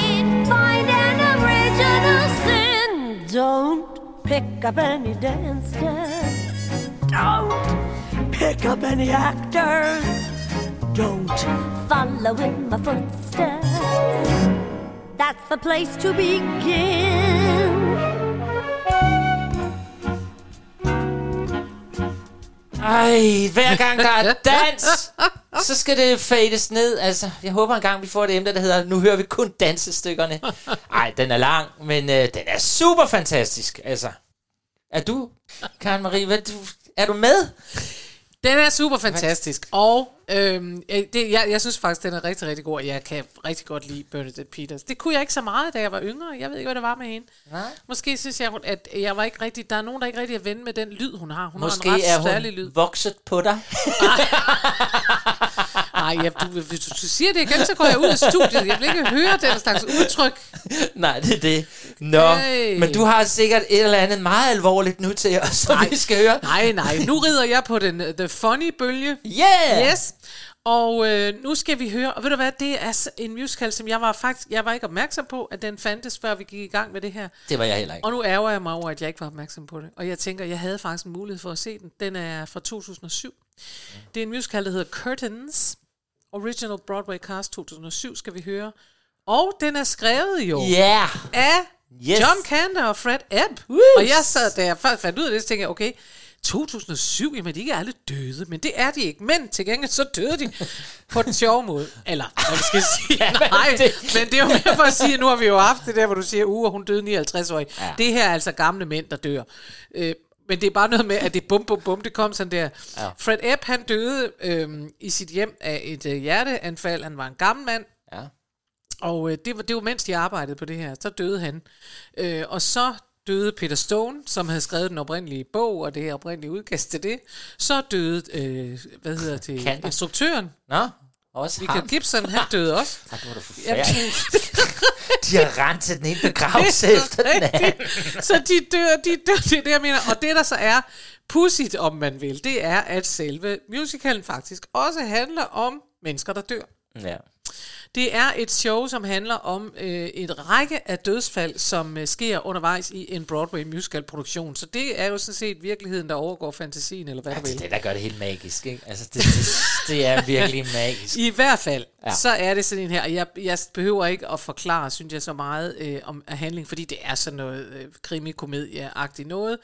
Don't pick up any dancers. Don't pick up any actors. Don't follow in my footsteps. That's the place to begin. Ej, hver gang der er dans, så skal det fades ned. Altså, jeg håber engang, vi får et emne, der hedder, nu hører vi kun dansestykkerne. Ej, den er lang, men øh, den er super fantastisk. Altså, er du, Karen Marie, hvad, du, er du med? Den er super fantastisk, og øhm, øh, det, jeg, jeg synes faktisk, den er rigtig, rigtig god, og jeg kan rigtig godt lide Bernadette Peters. Det kunne jeg ikke så meget, da jeg var yngre. Jeg ved ikke, hvad det var med hende. Nej. Måske synes jeg, at jeg var ikke rigtig... Der er nogen, der ikke rigtig er ven med den lyd, hun har. Hun Måske har en ret er hun lyd. vokset på dig. Nej, ja, du, hvis du, siger det igen, så går jeg ud af studiet. Jeg vil ikke høre den slags udtryk. Nej, det er det. Nå, Hey. men du har sikkert et eller andet meget alvorligt nu til os, som Nej. vi skal høre. Nej, nej. Nu rider jeg på den uh, the funny bølge. Yeah! Yes. Og øh, nu skal vi høre, og ved du hvad, det er en musical, som jeg var faktisk, jeg var ikke opmærksom på, at den fandtes, før vi gik i gang med det her. Det var jeg heller ikke. Og nu ærger jeg mig over, at jeg ikke var opmærksom på det. Og jeg tænker, jeg havde faktisk en mulighed for at se den. Den er fra 2007. Det er en musical, der hedder Curtains. Original Broadway Cast 2007 skal vi høre. Og den er skrevet jo Ja! af Yes. John Kander og Fred Ebb. Woo! Og jeg sad, da jeg først fandt ud af det, så tænkte jeg, okay, 2007, jamen de er ikke alle døde, men det er de ikke. Men til gengæld så døde de på den sjove måde. Eller, hvad skal jeg sige? Nej, men det er jo mere for at sige, at nu har vi jo haft det der, hvor du siger, uh, hun døde 59 år. Ja. Det her er altså gamle mænd, der dør. Øh, men det er bare noget med, at det bum, bum, bum, det kom sådan der. Ja. Fred Ebb, han døde øhm, i sit hjem af et øh, hjerteanfald. Han var en gammel mand, Ja. og øh, det, var, det var mens de arbejdede på det her, så døde han. Øh, og så døde Peter Stone, som havde skrevet den oprindelige bog, og det her oprindelige udkast til det. Så døde, øh, hvad hedder det, Kander. instruktøren, Nå, også Michael ham. Gibson, han døde også. Tak, hvor er du Jamen, forfærdelig. De har rendt til den ene begravelse efter den anden. så de dør, de dør, det er det, jeg mener. Og det, der så er pudsigt, om man vil, det er, at selve musicalen faktisk også handler om mennesker, der dør. Ja. Det er et show, som handler om øh, et række af dødsfald, som øh, sker undervejs i en Broadway musical-produktion. Så det er jo sådan set virkeligheden, der overgår fantasien, eller hvad Ja, du det er vil. det, der gør det helt magisk, ikke? Altså, det, det, det er virkelig magisk. I hvert fald, Ja. så er det sådan en her, og jeg, jeg behøver ikke at forklare, synes jeg, så meget øh, om handling, fordi det er sådan noget øh, krimi-komedie-agtigt noget.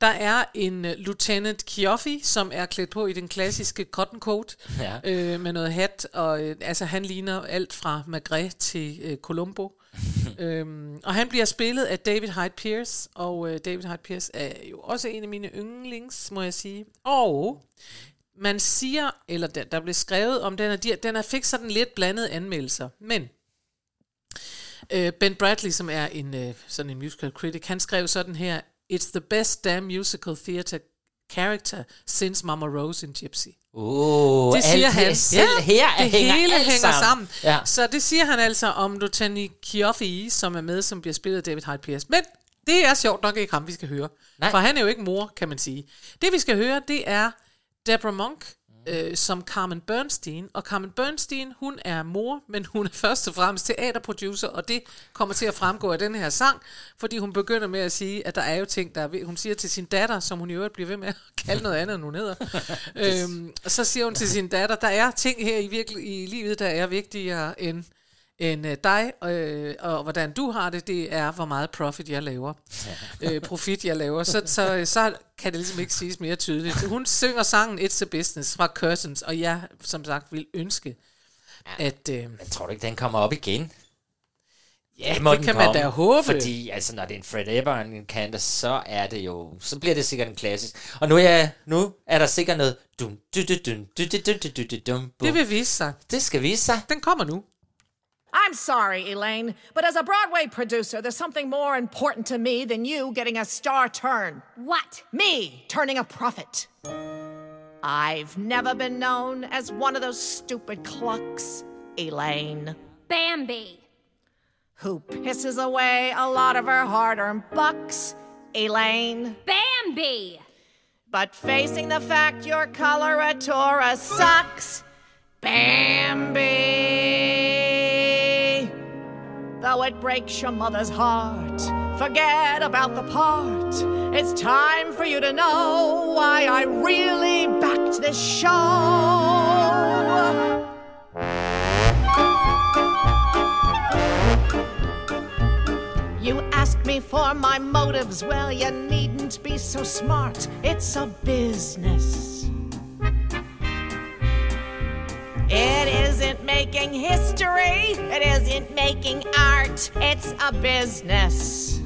Der er en øh, Lieutenant Kioffi, som er klædt på i den klassiske cotton coat, Ja. øh, med noget hat, og øh, altså han ligner alt fra Magret til øh, Columbo. øhm, og han bliver spillet af David Hyde Pierce, og øh, David Hyde Pierce er jo også en af mine yndlings, må jeg sige. Og man siger, eller der, der blev skrevet om den, og de, den er fik sådan lidt blandede anmeldelser, men øh, Ben Bradley, som er en øh, sådan en musical critic, han skrev sådan her, It's the best damn musical theater character since Mama Rose in Gypsy. Uh, Det siger alt, han. Selv her det hænger hele alt hænger sammen. sammen. Ja. Så det siger han altså om Lieutenant Kioffi, som er med, som bliver spillet af David Hyde Pierce. Men det er sjovt nok ikke ham, vi skal høre. Nej. For han er jo ikke mor, kan man sige. Det vi skal høre, det er Deborah Monk, øh, som Carmen Bernstein. Og Carmen Bernstein, hun er mor, men hun er først og fremmest teaterproducer, og det kommer til at fremgå af den her sang, fordi hun begynder med at sige, at der er jo ting, der er ved, Hun siger til sin datter, som hun i øvrigt bliver ved med at kalde noget andet, end hun hedder. øhm, og så siger hun til sin datter, der er ting her i, virkelig, i livet, der er vigtigere end end øh, dig, øh, og hvordan du har det, det er, hvor meget profit jeg laver. øh, profit jeg laver. Så, så, så kan det ligesom ikke siges mere tydeligt. Hun synger sangen It's a Business fra Curtains, og jeg, som sagt, vil ønske, at... Øh, Men tror du ikke, den kommer op igen? ja, må det kan man komme, da håbe. Fordi altså, når det er en Fred Ebber og en Candace, så er det jo, så bliver det sikkert en klassisk. Og nu er, jeg, nu er der sikkert noget dum, du, du, dum, du, du, du, du, du, du, dum, bum. Det vil vise sig. det skal vise sig. Den kommer nu. I'm sorry, Elaine, but as a Broadway producer, there's something more important to me than you getting a star turn. What? Me turning a profit. I've never been known as one of those stupid clucks, Elaine, Bambi. who pisses away a lot of her hard earned bucks, Elaine. Bambi. But facing the fact your coloratura sucks, Bambi. Though it breaks your mother's heart, forget about the part. It's time for you to know why I really backed this show. You ask me for my motives, well, you needn't be so smart. It's a business. It isn't making history, it isn't making art, it's a business.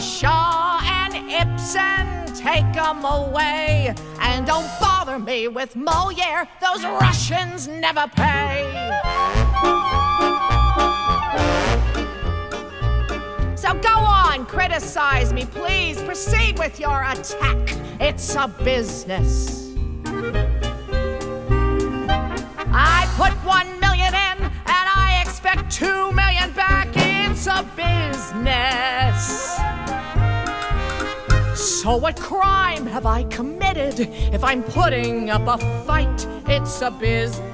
Shaw and Ibsen, take them away. And don't bother me with Moliere, those Russians never pay. So go on, criticize me, please. Proceed with your attack. It's a business. I put one million in and I expect two million back. It's a business. So, what crime have I committed if I'm putting up a fight? It's a business.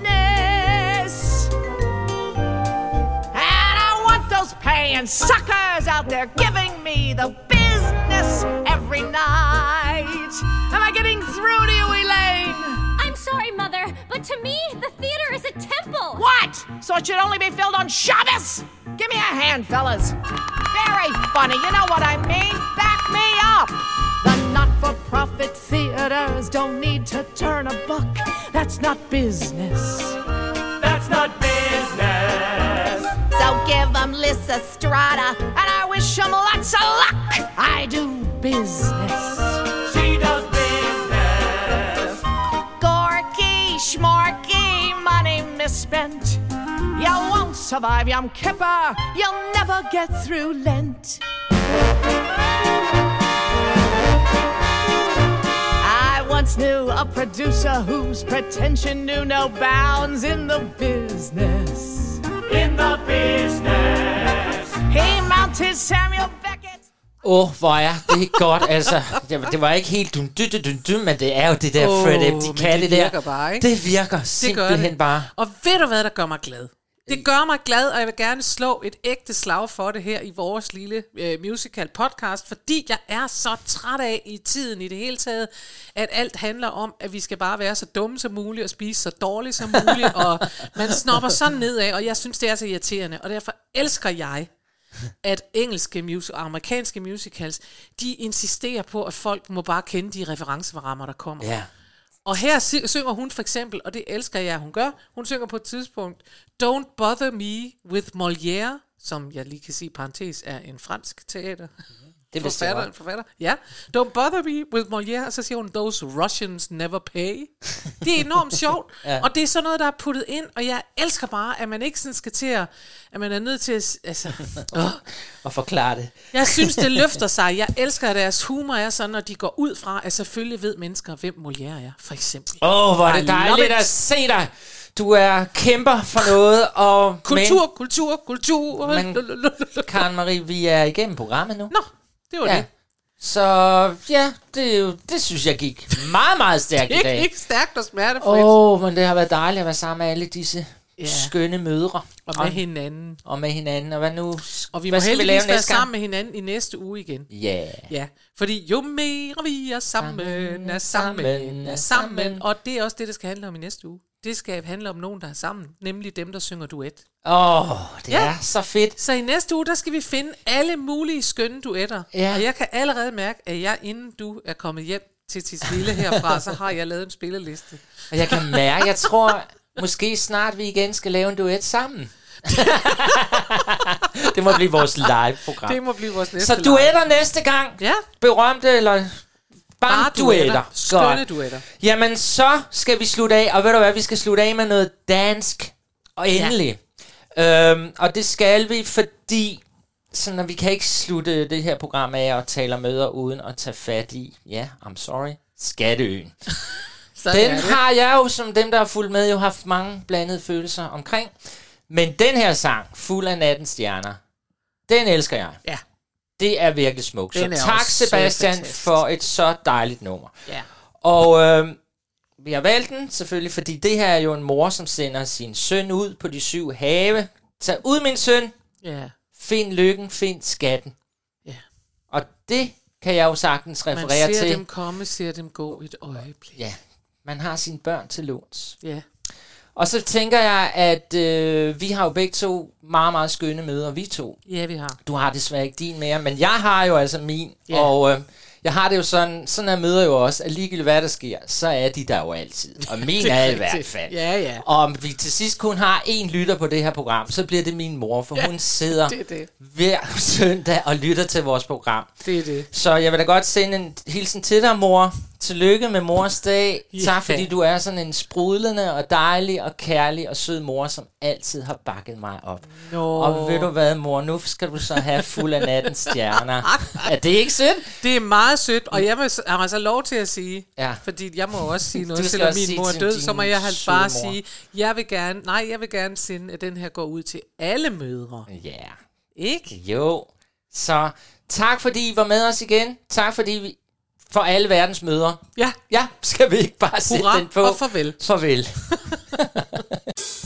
And I want those paying suckers out there giving me the business every night. Am I getting through to you, Elaine? I'm sorry, Mother, but to me, the theater is a temple. What? So it should only be filled on Shabbos? Give me a hand, fellas. Very funny, you know what I mean? Back me up. The not for profit theaters don't need to turn a buck. That's not business. That's not business. So give them Lissa Strata, and I wish them lots of luck. I do business. Money misspent. You won't survive Yom Kippur. You'll never get through Lent. I once knew a producer whose pretension knew no bounds in the business. In the business. He mounted Samuel. Åh, oh, hvor er det godt, altså. Det, var- det var ikke helt dun, dun, dun, dun, men det er jo det der Åh, Fred Ebb, de kan det det, der. virker bare, ikke? Det virker Det simpelthen det. bare. Og ved du hvad, der gør mig glad? Det gør mig glad, og jeg vil gerne slå et ægte slag for det her i vores lille øh, musical podcast, fordi jeg er så træt af i tiden i det hele taget, at alt handler om, at vi skal bare være så dumme som muligt og spise så dårligt som muligt, og man snopper sådan nedad, og jeg synes, det er så irriterende, og derfor elsker jeg, at engelske mus- og amerikanske musicals, de insisterer på, at folk må bare kende de referencerammer, der kommer. Ja. Og her sy- synger hun for eksempel, og det elsker jeg, hun gør, hun synger på et tidspunkt, Don't bother me with Molière, som jeg lige kan sige, parentes, er en fransk teater. Det vidste jeg forfatter, forfatter. Ja. Don't bother me with Molière, og så siger hun, those Russians never pay. Det er enormt sjovt, Ja. og det er sådan noget, der er puttet ind, og jeg elsker bare, at man ikke sådan skal til at, at man er nødt til at, altså, åh, Og forklare det. jeg synes, det løfter sig. Jeg elsker, at deres humor er sådan, når de går ud fra, at selvfølgelig ved mennesker, hvem Molière er, for eksempel. Åh, oh, hvor er det dejligt at se dig. Du er kæmper for noget, og Kultur, kultur, kultur. Men, men Karen Marie, vi er igennem programmet nu. Nå, det var ja. det. Så ja, det, er jo, det synes jeg gik meget, meget stærkt i dag. ikke stærkt og smertefrit. Åh, oh, men det har været dejligt at være sammen med alle disse Ja. skønne mødre. Og med hinanden. Og med hinanden. Og hvad nu? Og vi hvad må skal vi heldigvis lave være sammen med hinanden i næste uge igen. Ja. Yeah. Ja, fordi jo mere vi er sammen, er sammen, sammen, er sammen. Og det er også det, det skal handle om i næste uge. Det skal handle om nogen, der er sammen. Nemlig dem, der synger duet. Åh, oh, det ja. er så fedt. Så i næste uge, der skal vi finde alle mulige skønne duetter. Ja. Og jeg kan allerede mærke, at jeg, inden du er kommet hjem til Tisvilde herfra, så har jeg lavet en spillerliste. Og jeg kan mærke, jeg tror måske snart vi igen skal lave en duet sammen. det må blive vores live-program. Det må blive vores næste Så duetter næste gang. Ja. Berømte eller bare, Bare duetter. duetter. Skønne duetter. Jamen, så skal vi slutte af. Og ved du hvad, vi skal slutte af med noget dansk. Og endelig. Ja. Øhm, og det skal vi, fordi sådan, at vi kan ikke slutte det her program af og tale om møder uden at tage fat i, ja, I'm sorry, Skatteøen. Den har jeg jo, som dem, der har fulgt med, jo haft mange blandede følelser omkring. Men den her sang, Fuld af nattens stjerner, den elsker jeg. Ja. Det er virkelig smukt. Så tak, Sebastian, fantastisk. for et så dejligt nummer. Ja. Og øh, vi har valgt den selvfølgelig, fordi det her er jo en mor, som sender sin søn ud på de syv have. Tag ud, min søn. Ja. Find lykken, find skatten. Ja. Og det kan jeg jo sagtens Man referere ser til. dem komme, ser dem gå et øjeblik. Ja, man har sine børn til låns. Ja. Og så tænker jeg, at øh, vi har jo begge to meget, meget skønne møder, vi to. Ja, vi har. Du har desværre ikke din mere, men jeg har jo altså min. Ja. Og øh, Jeg har det jo sådan, sådan er møder jo også, at ligegyldigt hvad der sker, så er de der jo altid. Og min er i hvert fald. Ja, ja. Og om vi til sidst kun har en lytter på det her program, så bliver det min mor, for Ja, hun sidder det det. hver søndag og lytter til vores program. Det er det. Så jeg vil da godt sende en hilsen til dig, mor. Tillykke med mors dag. Tak fordi du er sådan en sprudlende og dejlig og kærlig og sød mor, som altid har bakket mig op. Nå. Og ved du hvad, mor, nu skal du så have fuld af nattens stjerner. er det ikke sødt? Det er meget sødt, og jeg må, har altså lov til at sige, Ja. fordi jeg må også sige noget, selvom min mor er død, så må jeg søde bare mor. sige, jeg vil gerne, nej, jeg vil gerne sende, at den her går ud til alle mødre. Ja. Ikke? Jo. Så tak fordi I var med os igen. Tak fordi vi for alle verdens møder. Ja. Ja, skal vi ikke bare sætte Hurra den på? og farvel. Farvel.